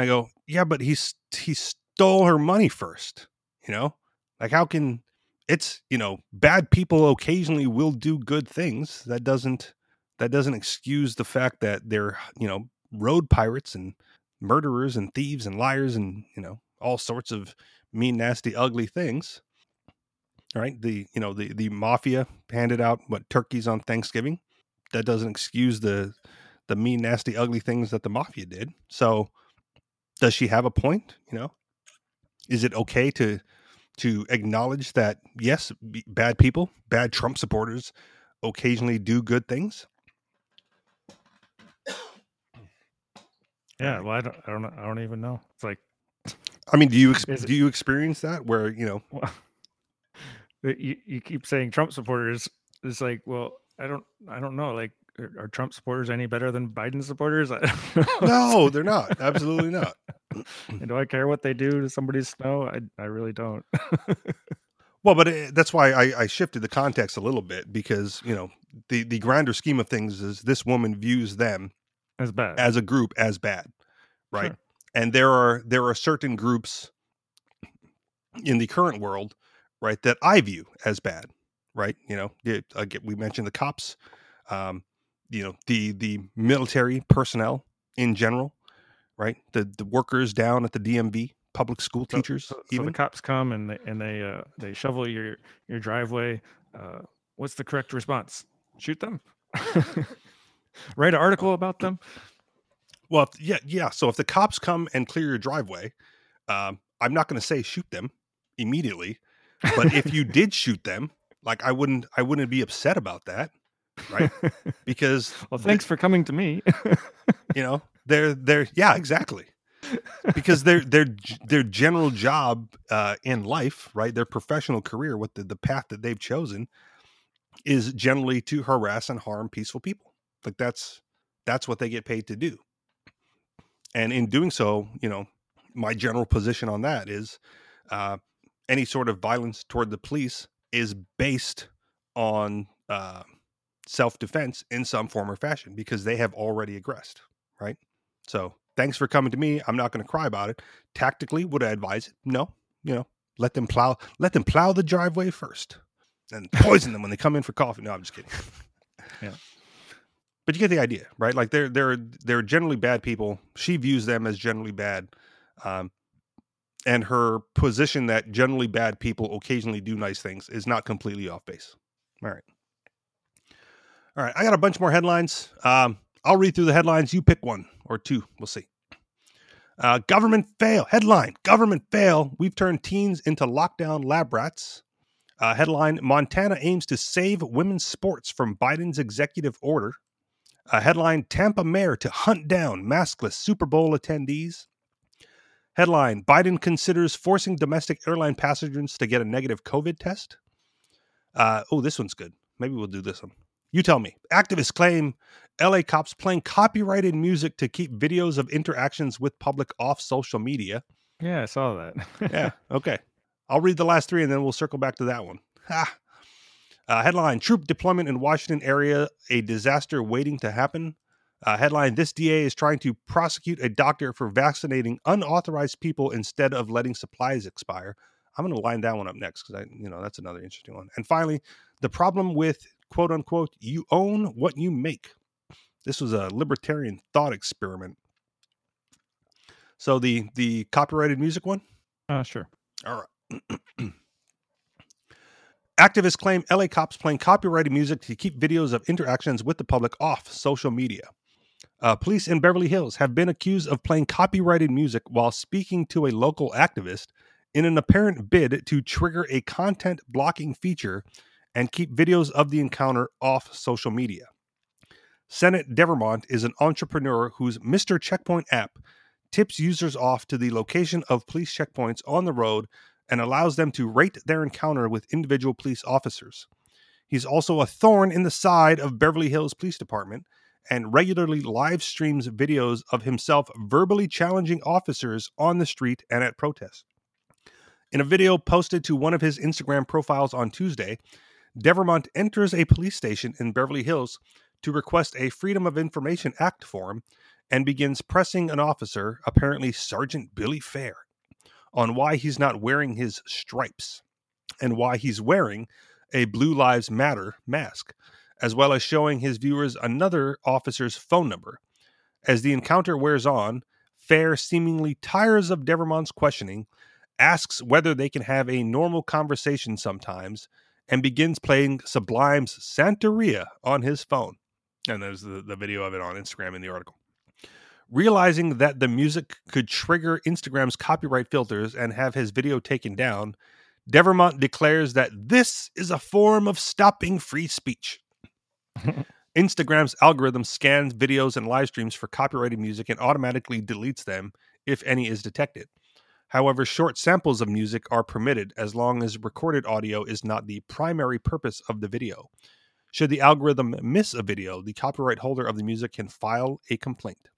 Mhm. I go, "Yeah, but he's he stole her money first, you know. Like, how can it's you know bad people occasionally will do good things. That doesn't that doesn't excuse the fact that they're you know road pirates and murderers and thieves and liars and you know all sorts of mean, nasty, ugly things." All right, the you know the the mafia handed out what turkeys on Thanksgiving. That doesn't excuse the the mean, nasty, ugly things that the mafia did. So, does she have a point? You know, is it okay to to acknowledge that yes, b- bad people, bad Trump supporters, occasionally do good things? Yeah. Well, I don't. I don't. I don't even know. It's like I mean, do you ex- do you experience that where you know? well, you you keep saying Trump supporters. It's like, well, I don't. I don't know. Like, are, Trump supporters any better than Biden supporters? no, they're not. Absolutely not. and do I care what they do to somebody's snow? I I really don't. well, but it, that's why I, I shifted the context a little bit because you know the the grander scheme of things is this woman views them as bad as a group as bad, right? Sure. And there are there are certain groups in the current world, right, that I view as bad, right? You know, it, again, we mentioned the cops, um, you know, the the military personnel in general, right? The the workers down at the DMV, public school teachers. So, so, even so the cops come and they and they uh, they shovel your your driveway. Uh, what's the correct response? Shoot them. Write an article about them. Well, if, yeah, yeah. So if the cops come and clear your driveway, um, I'm not going to say shoot them immediately, but if you did shoot them, like I wouldn't, I wouldn't be upset about that, right? Because well, thanks for coming to me. you know, they're they're yeah, exactly. because their their their general job uh, in life, right? Their professional career, what the, the path that they've chosen, is generally to harass and harm peaceful people. Like that's that's what they get paid to do. And in doing so, you know, my general position on that is uh, any sort of violence toward the police is based on uh, self defense in some form or fashion because they have already aggressed, right? So thanks for coming to me. I'm not going to cry about it. Tactically, would I advise it? No. You know, let them plow, let them plow the driveway first, and poison them when they come in for coffee. No, I'm just kidding. yeah. But you get the idea, right? Like they're they're they're generally bad people. She views them as generally bad. Um, and her position that generally bad people occasionally do nice things is not completely off base. All right. All right. I got a bunch more headlines. Um, I'll read through the headlines. You pick one or two. We'll see. Uh, government fail. Headline Government fail. We've turned teens into lockdown lab rats. Uh, headline Montana aims to save women's sports from Biden's executive order. Uh, headline Tampa mayor to hunt down maskless Super Bowl attendees. Headline Biden considers forcing domestic airline passengers to get a negative COVID test. Uh, oh, this one's good. Maybe we'll do this one. You tell me. Activists claim LA cops playing copyrighted music to keep videos of interactions with public off social media. Yeah, I saw that. yeah, okay. I'll read the last three and then we'll circle back to that one. Ha. Uh, headline Troop deployment in Washington area, a disaster waiting to happen. Uh, headline This DA is trying to prosecute a doctor for vaccinating unauthorized people instead of letting supplies expire. I'm going to line that one up next because I, you know, that's another interesting one. And finally, the problem with quote unquote, you own what you make. This was a libertarian thought experiment. So the the copyrighted music one? Uh sure. All right. Activists claim LA cops playing copyrighted music to keep videos of interactions with the public off social media. Uh, police in Beverly Hills have been accused of playing copyrighted music while speaking to a local activist in an apparent bid to trigger a content blocking feature and keep videos of the encounter off social media. Sennett Devermont is an entrepreneur whose Mr. Checkpoint app tips users off to the location of police checkpoints on the road and allows them to rate their encounter with individual police officers. He's also a thorn in the side of Beverly Hills Police Department and regularly live streams videos of himself verbally challenging officers on the street and at protests. In a video posted to one of his Instagram profiles on Tuesday, Devermont enters a police station in Beverly Hills to request a Freedom of Information Act form and begins pressing an officer, apparently Sergeant Billy Fair, on why he's not wearing his stripes and why he's wearing a Blue Lives Matter mask as well as showing his viewers another officer's phone number. As the encounter wears on, Fair seemingly tires of Devermont's questioning, asks whether they can have a normal conversation sometimes, and begins playing Sublime's Santeria on his phone. And there's the, the video of it on Instagram in the article. Realizing that the music could trigger Instagram's copyright filters and have his video taken down, Devermont declares that this is a form of stopping free speech. Instagram's algorithm scans videos and live streams for copyrighted music and automatically deletes them if any is detected. However, short samples of music are permitted as long as recorded audio is not the primary purpose of the video. Should the algorithm miss a video, the copyright holder of the music can file a complaint.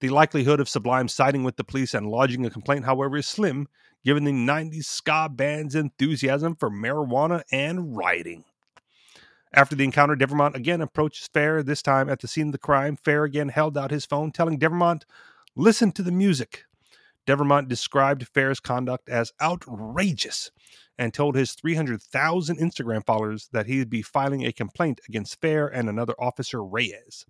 The likelihood of Sublime siding with the police and lodging a complaint, however, is slim, given the 90s ska band's enthusiasm for marijuana and rioting. After the encounter, Devermont again approaches Fair, this time at the scene of the crime. Fair again held out his phone, telling Devermont, Listen to the music. Devermont described Fair's conduct as outrageous and told his 300,000 Instagram followers that he'd be filing a complaint against Fair and another officer, Reyes.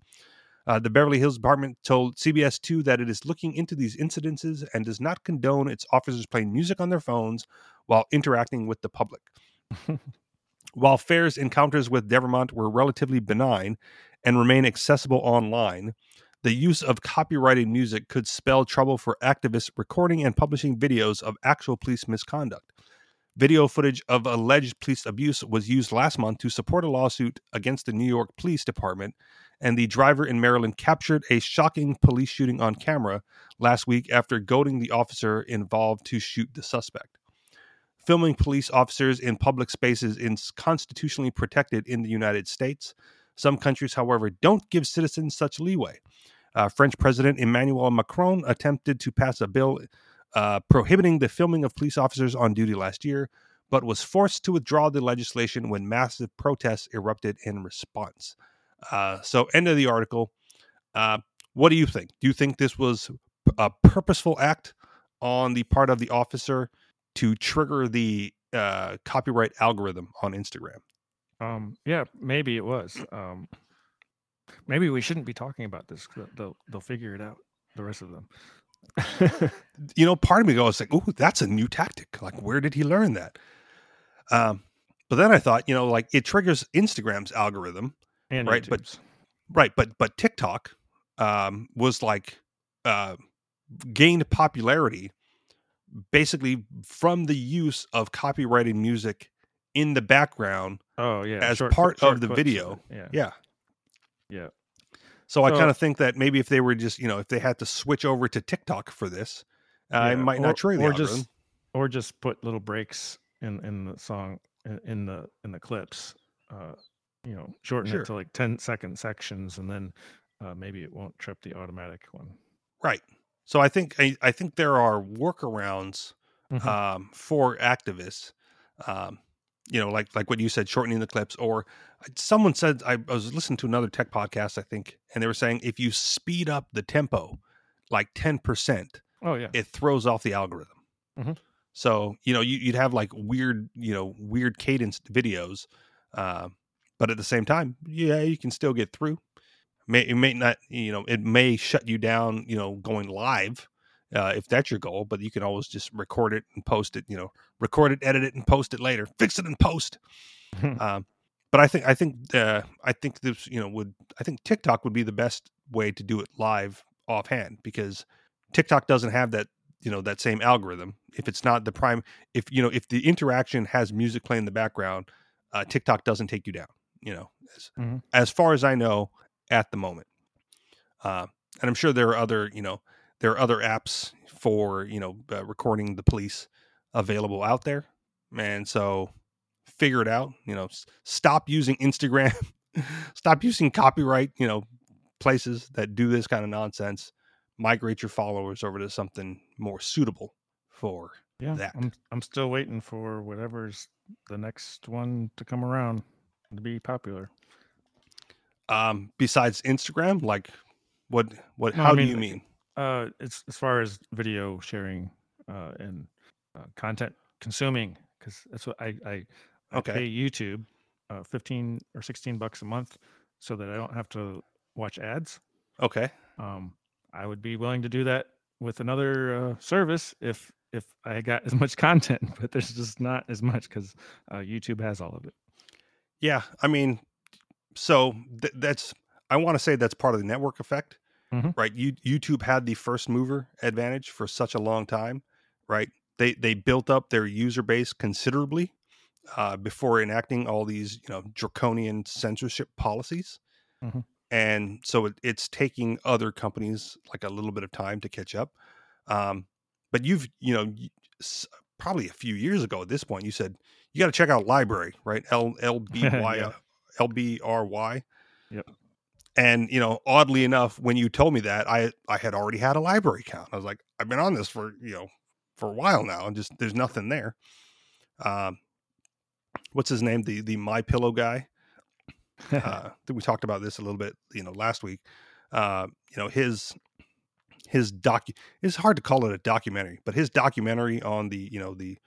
Uh, the Beverly Hills Department told CBS 2 that it is looking into these incidences and does not condone its officers playing music on their phones while interacting with the public. while Fair's encounters with Devermont were relatively benign and remain accessible online, the use of copyrighted music could spell trouble for activists recording and publishing videos of actual police misconduct. Video footage of alleged police abuse was used last month to support a lawsuit against the New York Police Department, and the driver in Maryland captured a shocking police shooting on camera last week after goading the officer involved to shoot the suspect. Filming police officers in public spaces is constitutionally protected in the United States. Some countries, however, don't give citizens such leeway. Uh, French President Emmanuel Macron attempted to pass a bill uh, prohibiting the filming of police officers on duty last year, but was forced to withdraw the legislation when massive protests erupted in response. Uh, so, end of the article. Uh, what do you think? Do you think this was a purposeful act on the part of the officer to trigger the uh, copyright algorithm on Instagram? Um, yeah, maybe it was. Um, maybe we shouldn't be talking about this. They'll they'll figure it out. The rest of them. you know, part of me goes like, "Oh, that's a new tactic. Like, where did he learn that?" Um, but then I thought, you know, like it triggers Instagram's algorithm, and right? YouTube's. But right, but but TikTok um, was like uh, gained popularity basically from the use of copyrighted music in the background oh yeah, as short- part short of the clips video. Yeah, Yeah. yeah. So, I kind of think that maybe if they were just, you know, if they had to switch over to TikTok for this, uh, it might or- not trigger the or algorithm. just or just put little breaks in in the song in, in the in the clips uh you know shorten Sure. it to like 10 second sections and then uh maybe it won't trip the automatic one Right. So I think I, I think there are workarounds Mhm. um, for activists. Um, you know, like like what you said, shortening the clips, or uh, someone said I, I was listening to another tech podcast, I think, and they were saying if you speed up the tempo like ten percent, oh yeah it throws off the algorithm. Mhm. So you know you, you'd have like weird, you know, weird cadenced videos, uh, but at the same time, yeah, you can still get through. May it may not, you know, it may shut you down, you know, going live uh, if that's your goal. But you can always just record it and post it. You know, record it, edit it, and post it later. Fix it and post. um, but I think I think uh, I think this you know would I think TikTok would be the best way to do it live offhand because TikTok doesn't have that you know that same algorithm. If it's not the prime, if you know if the interaction has music playing in the background, uh, TikTok doesn't take you down. You know, as, Mhm. as far as I know at the moment, uh, and I'm sure there are other you know there are other apps for you know uh, recording the police available out there, and so figure it out. You know, s- stop using Instagram, stop using copyright. You know, places that do this kind of nonsense. Migrate your followers over to something more suitable for yeah that. i'm i'm still waiting for whatever's the next one to come around to be popular um besides Instagram. Like, what what? No, I how do you mean? Uh it's as far as video sharing uh and uh, content consuming because that's what i i, I Okay. pay youtube uh 15 or 16 bucks a month so that i don't have to watch ads Okay, um i would be willing to do that with another uh, service if if i got as much content but there's just not as much because uh, youtube has all of it yeah. I mean, so th- that's I want to say that's part of the network effect, Mhm. right? You YouTube had the first mover advantage for such a long time, right? They they built up their user base considerably uh, before enacting all these you know draconian censorship policies, Mhm. and so it, it's taking other companies like a little bit of time to catch up. Um, but you've you know probably a few years ago at this point you said you got to check out LBRY right l l b y Yeah. L B R Y. Yep. And you know, oddly enough, when you told me that, I I had already had a LBRY account. I was like, I've been on this for you know for a while now, and just there's nothing there. Um, what's his name? The the My Pillow guy. uh, we talked about this a little bit, you know, last week. Uh, you know, his his doc. It's hard to call it a documentary, but his documentary on the you know the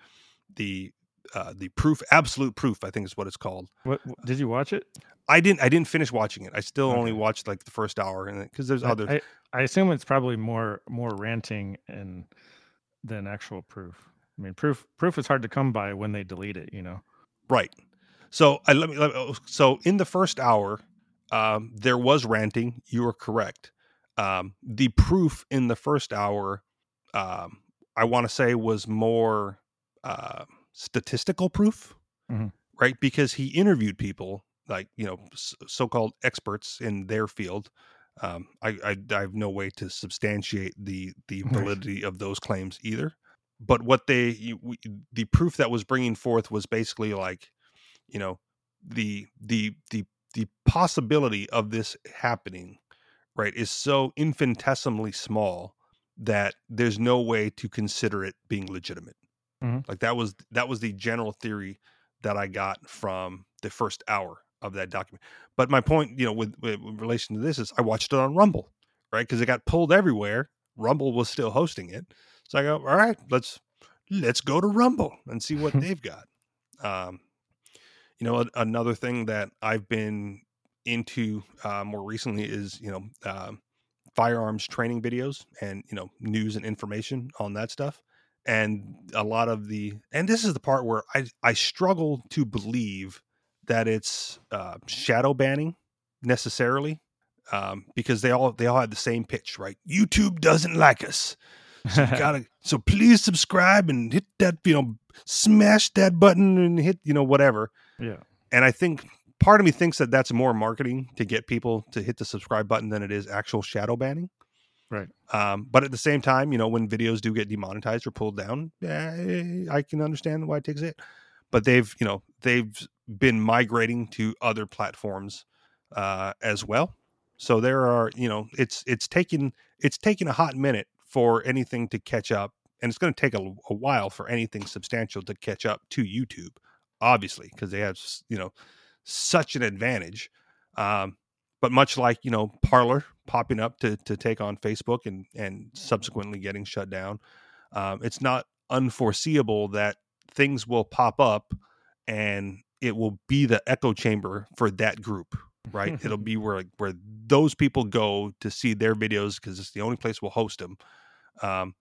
the uh, the proof, absolute proof, I think is what it's called. What, did you watch it? I didn't. I didn't finish watching it. I still Okay. only watched like the first hour, and because there's I, other. I, I assume it's probably more more ranting and than actual proof. I mean, proof proof is hard to come by when they delete it. You know. Right. So I let me. Let, me- so in the first hour, um, there was ranting. You were correct. Um, the proof in the first hour, um, I want to say, was more uh, statistical proof, Mhm. right? Because he interviewed people like you know so-called experts in their field. Um, I, I, I have no way to substantiate the the validity of those claims either. But what they the proof that was bringing forth was basically like, you know, the the the the possibility of this happening, right, is so infinitesimally small that there's no way to consider it being legitimate. Mhm. Like that was that was the general theory that I got from the first hour of that document. But my point, you know, with, with, with relation to this is I watched it on Rumble, right? Because it got pulled everywhere. Rumble was still hosting it, so I go, all right, let's let's go to Rumble and see what they've got. Um, you know, a- another thing that I've been into uh, more recently is you know um firearms training videos and you know news and information on that stuff and a lot of the and this is the part where i i struggle to believe that it's uh shadow banning necessarily um because they all they all had the same pitch right youtube doesn't like us so gotta so please subscribe and hit that you know smash that button and hit you know whatever yeah. and I think part of me thinks that that's more marketing to get people to hit the subscribe button than it is actual shadow banning. Right. Um, but at the same time, you know, when videos do get demonetized or pulled down, eh, I can understand why it takes it. But they've, you know, they've been migrating to other platforms uh, as well. So there are, you know, it's it's taken it's taken a hot minute for anything to catch up, and it's going to take a, a while for anything substantial to catch up to YouTube obviously because they have you know such an advantage um but much like you know Parler popping up to to take on facebook and and subsequently getting shut down um it's not unforeseeable that things will pop up and it will be the echo chamber for that group right? It'll be where where those people go to see their videos because it's the only place we'll host them um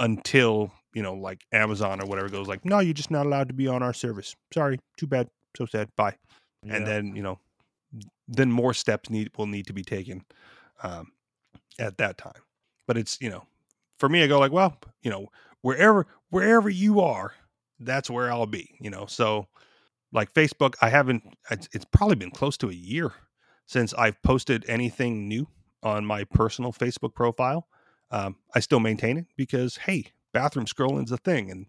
until you know like amazon or whatever goes like no you're just not allowed to be on our service. Sorry. Too bad. So sad. Bye. And then you know then more steps need will need to be taken um at that time. But it's you know for me i go like well you know wherever wherever you are that's where i'll be you know? So like facebook i haven't it's, probably been close to a year since i've posted anything new on my personal facebook profile. Um, i still maintain it because hey bathroom scrolling's a thing and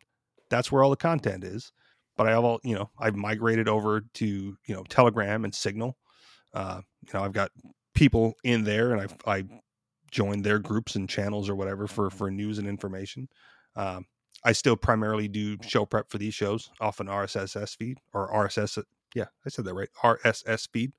that's where all the content is. But i have all you know i've migrated over to you know telegram and signal uh, you know i've got people in there and i've i joined their groups and channels or whatever for for news and information. Um, i still primarily do show prep for these shows off an rss feed or rss yeah i said that right rss feed.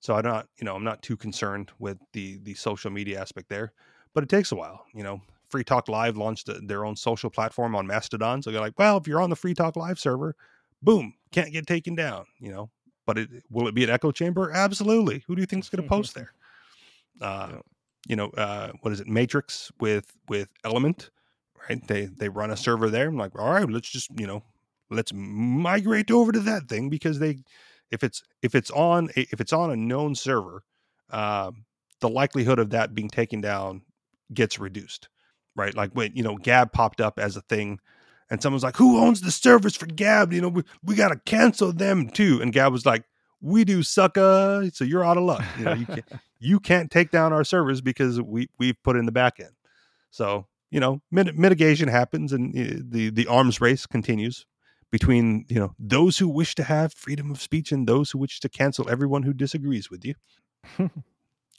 So i'm not you know i'm not too concerned with the the social media aspect there but it takes a while you know. Free talk live launched a- their own social platform on mastodon so they're like well if you're on the free talk live server boom can't get taken down you know but it will it be an echo chamber? Absolutely. Who do you think is going to post there? Uh Yeah. you know uh what is it matrix with with element right? They they run a server there. I'm like all right let's just you know let's migrate over to that thing because they if it's if it's on if it's on a known server um the likelihood of that being taken down gets reduced right? Like when you know gab popped up as a thing and someone's like who owns the servers for gab? You know we, we got to cancel them too. And gab was like we do sucker. So you're out of luck. You know you can't you can't take down our servers because we we've put in the back end. So you know mit- mitigation happens and uh, the the arms race continues between you know those who wish to have freedom of speech and those who wish to cancel everyone who disagrees with you.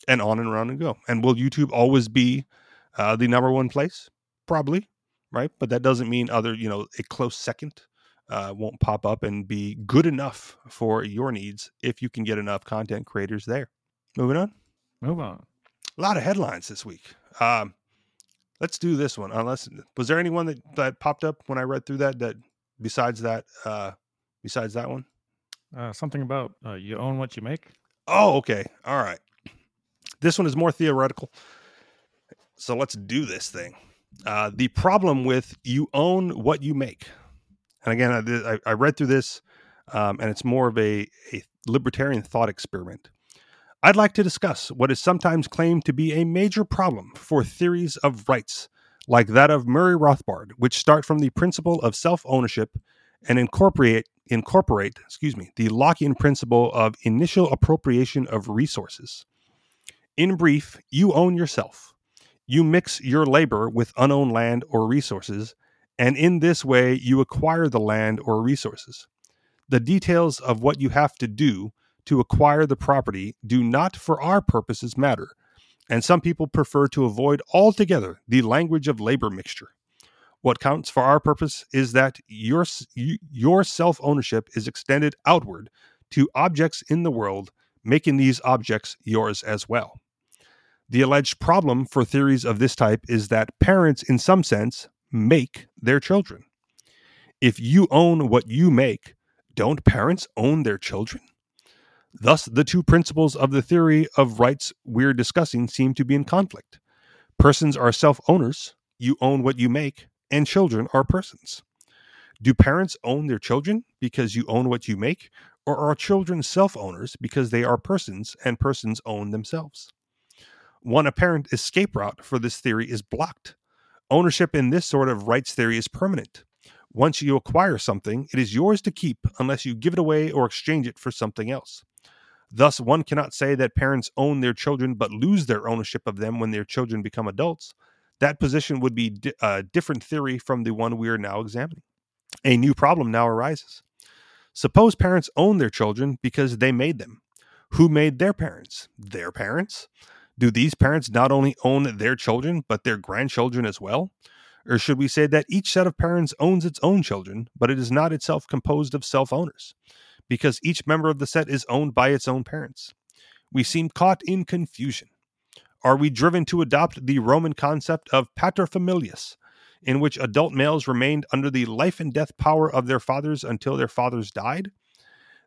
And on and around and go. And will youtube always be uh, the number one place? Probably right but that doesn't mean other you know a close second uh, won't pop up and be good enough for your needs if you can get enough content creators there moving on Move on. a lot of headlines this week um, let's do this one unless was there anyone that, that popped up when i read through that that besides that uh besides that one Uh, something about uh, you own what you make. Oh, okay. All right. This one is more theoretical. So let's do this thing. Uh, the problem with you own what you make. And again, I, I, read through this, um, and it's more of a, a libertarian thought experiment. I'd like to discuss what is sometimes claimed to be a major problem for theories of rights, like that of Murray Rothbard, which start from the principle of self ownership and incorporate incorporate, excuse me, the Lockean principle of initial appropriation of resources. In brief, you own yourself. You mix your labor with unowned land or resources, and in this way you acquire the land or resources. The details of what you have to do to acquire the property do not for our purposes matter, and some people prefer to avoid altogether the language of labor mixture. What counts for our purpose is that your your self ownership is extended outward to objects in the world, making these objects yours as well. The alleged problem for theories of this type is that parents, in some sense, make their children. If you own what you make, don't parents own their children? Thus, the two principles of the theory of rights we're discussing seem to be in conflict. Persons are self owners, you own what you make, and children are persons. Do parents own their children because you own what you make, or are children self owners because they are persons and persons own themselves? One apparent escape route for this theory is blocked. Ownership in this sort of rights theory is permanent. Once you acquire something, it is yours to keep unless you give it away or exchange it for something else. Thus, one cannot say that parents own their children but lose their ownership of them when their children become adults. That position would be di- a different theory from the one we are now examining. A new problem now arises. Suppose parents own their children because they made them. Who made their parents? Their parents? Do these parents not only own their children, but their grandchildren as well? Or should we say that each set of parents owns its own children, but it is not itself composed of self owners? Because each member of the set is owned by its own parents. We seem caught in confusion. Are we driven to adopt the Roman concept of paterfamilias, in which adult males remained under the life and death power of their fathers until their fathers died?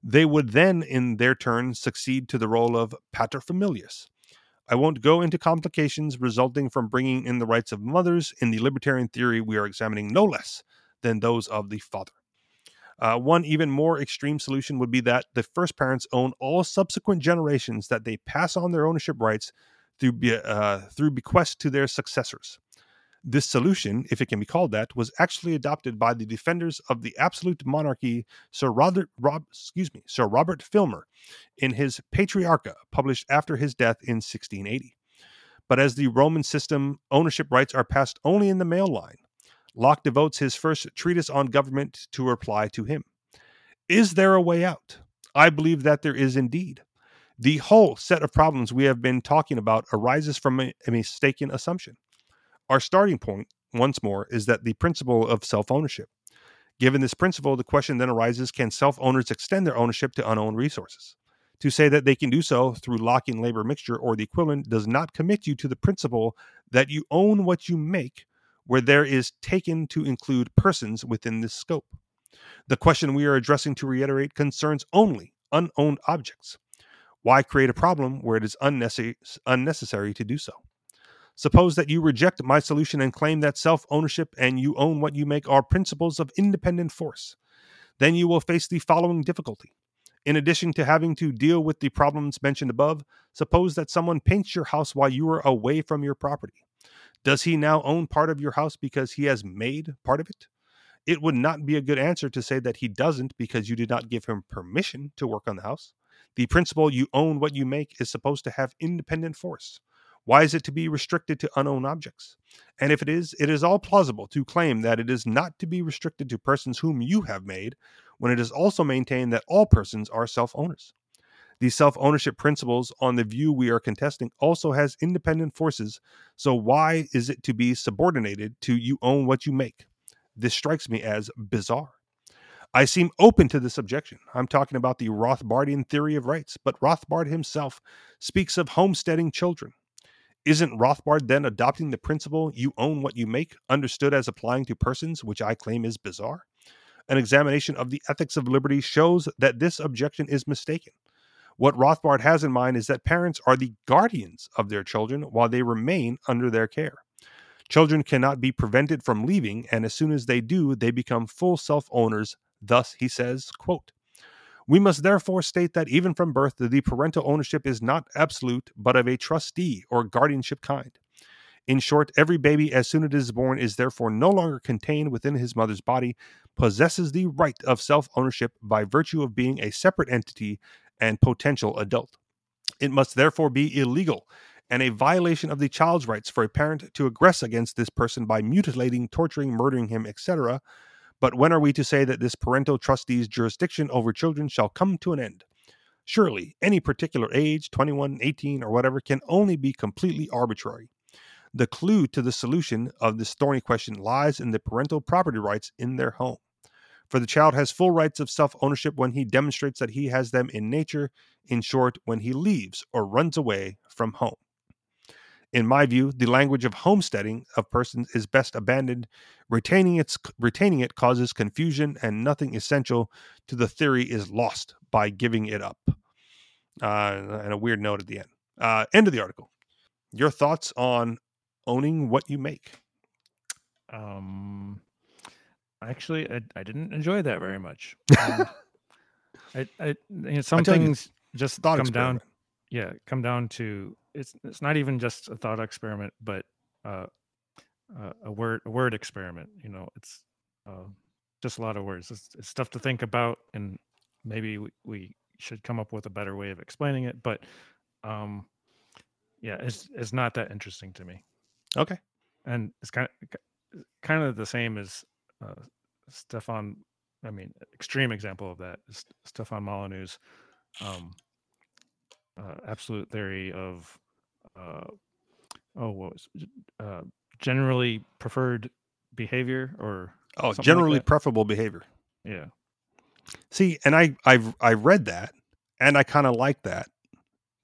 They would then, in their turn, succeed to the role of paterfamilias. I won't go into complications resulting from bringing in the rights of mothers in the libertarian theory we are examining no less than those of the father. Uh, one even more extreme solution would be that the first parents own all subsequent generations that they pass on their ownership rights through, be, uh, through bequest to their successors. This solution, if it can be called that, was actually adopted by the defenders of the absolute monarchy, Sir Robert, Rob, excuse me, Sir Robert Filmer, in his Patriarcha, published after his death in 1680. But as the Roman system, ownership rights are passed only in the male line. Locke devotes his first treatise on government to reply to him. Is there a way out? I believe that there is indeed. The whole set of problems we have been talking about arises from a, a mistaken assumption. Our starting point, once more, is that the principle of self ownership. Given this principle, the question then arises can self owners extend their ownership to unowned resources? To say that they can do so through Lockean labor mixture or the equivalent does not commit you to the principle that you own what you make, where there is taken to include persons within this scope. The question we are addressing, to reiterate, concerns only unowned objects. Why create a problem where it is unnecessary to do so? Suppose that you reject my solution and claim that self ownership and you own what you make are principles of independent force. Then you will face the following difficulty. In addition to having to deal with the problems mentioned above, suppose that someone paints your house while you are away from your property. Does he now own part of your house because he has made part of it? It would not be a good answer to say that he doesn't because you did not give him permission to work on the house. The principle you own what you make is supposed to have independent force. Why is it to be restricted to unknown objects? And if it is, it is all plausible to claim that it is not to be restricted to persons whom you have made, when it is also maintained that all persons are self owners. The self ownership principles on the view we are contesting also has independent forces. So, why is it to be subordinated to you own what you make? This strikes me as bizarre. I seem open to this objection. I'm talking about the Rothbardian theory of rights, but Rothbard himself speaks of homesteading children. Isn't Rothbard then adopting the principle you own what you make, understood as applying to persons, which I claim is bizarre? An examination of the ethics of liberty shows that this objection is mistaken. What Rothbard has in mind is that parents are the guardians of their children while they remain under their care. Children cannot be prevented from leaving, and as soon as they do, they become full self owners. Thus, he says, quote, we must therefore state that even from birth, the parental ownership is not absolute, but of a trustee or guardianship kind. In short, every baby, as soon as it is born, is therefore no longer contained within his mother's body, possesses the right of self ownership by virtue of being a separate entity and potential adult. It must therefore be illegal and a violation of the child's rights for a parent to aggress against this person by mutilating, torturing, murdering him, etc. But when are we to say that this parental trustee's jurisdiction over children shall come to an end? Surely, any particular age, 21, 18, or whatever, can only be completely arbitrary. The clue to the solution of this thorny question lies in the parental property rights in their home. For the child has full rights of self ownership when he demonstrates that he has them in nature, in short, when he leaves or runs away from home. In my view, the language of homesteading of persons is best abandoned. Retaining, its, retaining it causes confusion, and nothing essential to the theory is lost by giving it up. Uh, and a weird note at the end. Uh, end of the article. Your thoughts on owning what you make? Um, actually, I, I didn't enjoy that very much. Um, I, I, you know, some things just come experiment. down. Yeah, come down to it's. It's not even just a thought experiment, but uh, uh, a word a word experiment. You know, it's uh, just a lot of words. It's, it's stuff to think about, and maybe we, we should come up with a better way of explaining it. But um, yeah, it's it's not that interesting to me. Okay. And it's kind of kind of the same as uh, Stefan. I mean, extreme example of that is Stefan Molyneux's um, uh, absolute theory of uh, oh, what was uh, generally preferred behavior or oh, generally like preferable behavior. Yeah. See, and I I've I read that, and I kind of like that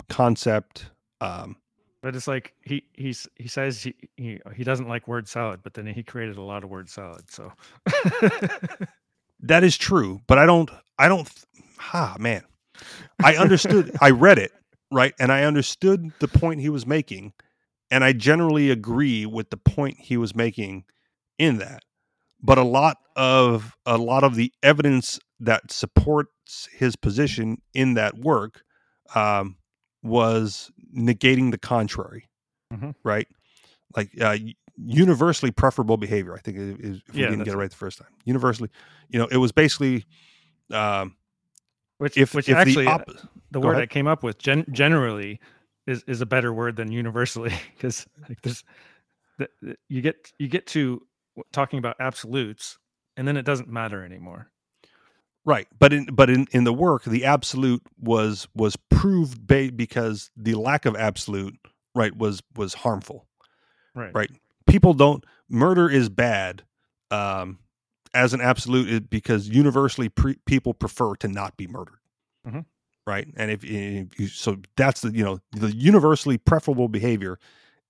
concept. Um, but it's like he he's he says he, he he doesn't like word salad, but then he created a lot of word salad. So that is true, but I don't I don't ha ah, man. I understood I read it, right? And I understood the point he was making, and I generally agree with the point he was making in that. But a lot of a lot of the evidence that supports his position in that work um, was negating the contrary, mm-hmm. right? Like uh, universally preferable behavior. I think is, if we yeah, didn't get it right the first time. Universally, you know, it was basically. Um, which, if, which if actually, the, uh, op- the word ahead. I came up with gen- generally is, is a better word than universally because like there's the, the, you get you get to talking about absolutes and then it doesn't matter anymore Right, but in but in, in the work, the absolute was was proved ba- because the lack of absolute right was was harmful. Right, right. People don't murder is bad um, as an absolute because universally pre- people prefer to not be murdered. Mm-hmm. Right, and if, if you, so, that's the you know the universally preferable behavior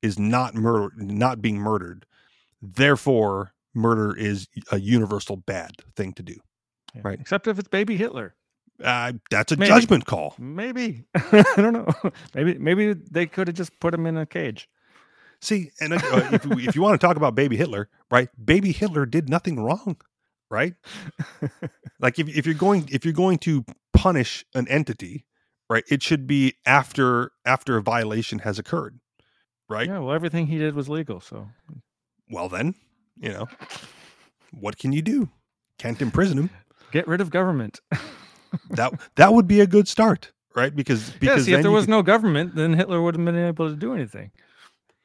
is not murder, not being murdered. Therefore, murder is a universal bad thing to do. Yeah. Right. Except if it's baby Hitler. Uh, that's a maybe. judgment call. Maybe. I don't know. maybe maybe they could have just put him in a cage. See, and uh, if, if you want to talk about baby Hitler, right? Baby Hitler did nothing wrong, right? like if, if you're going if you're going to punish an entity, right, it should be after after a violation has occurred, right? Yeah. Well, everything he did was legal, so. Well, then, you know, what can you do? Can't imprison him. Get rid of government. that that would be a good start, right? Because because yeah, see, if there was could... no government, then Hitler wouldn't have been able to do anything.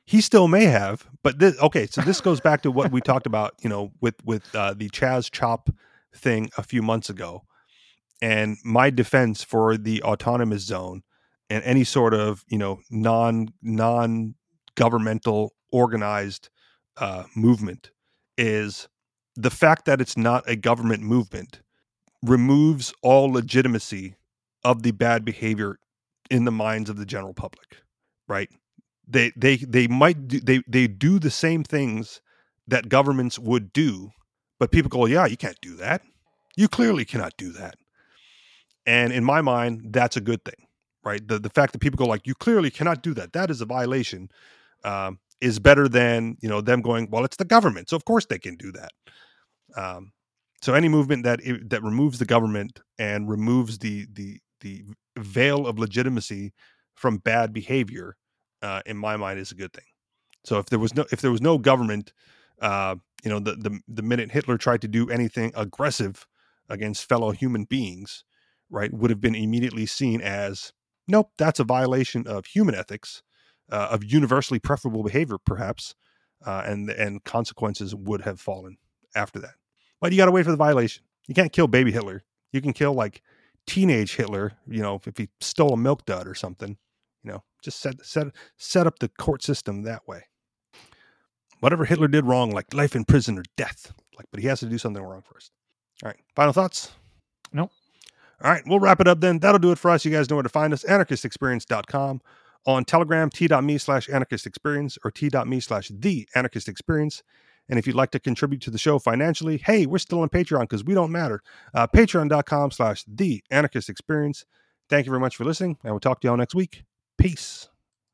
He still may have, but this, okay. So this goes back to what we talked about, you know, with with uh, the Chaz Chop thing a few months ago, and my defense for the autonomous zone and any sort of you know non non governmental organized uh, movement is the fact that it's not a government movement removes all legitimacy of the bad behavior in the minds of the general public right they they they might do, they they do the same things that governments would do but people go yeah you can't do that. You clearly cannot do that. And in my mind that's a good thing right? The the fact that people go like you clearly cannot do that. That is a violation um, is better than you know them going well it's the government so of course they can do that um, so any movement that that removes the government and removes the the the veil of legitimacy from bad behavior uh, in my mind is a good thing so if there was no if there was no government uh, you know the, the the minute hitler tried to do anything aggressive against fellow human beings right would have been immediately seen as nope that's a violation of human ethics uh, of universally preferable behavior, perhaps, uh, and and consequences would have fallen after that. But you got to wait for the violation. You can't kill baby Hitler. You can kill like teenage Hitler. You know, if he stole a milk dud or something. You know, just set set set up the court system that way. Whatever Hitler did wrong, like life in prison or death, like, but he has to do something wrong first. All right, final thoughts. Nope. All right, we'll wrap it up then. That'll do it for us. You guys know where to find us anarchistexperience.com on Telegram, t.me slash anarchist experience or t.me slash the anarchist experience. And if you'd like to contribute to the show financially, hey, we're still on Patreon because we don't matter. Uh, Patreon.com slash the anarchist experience. Thank you very much for listening, and we'll talk to y'all next week. Peace.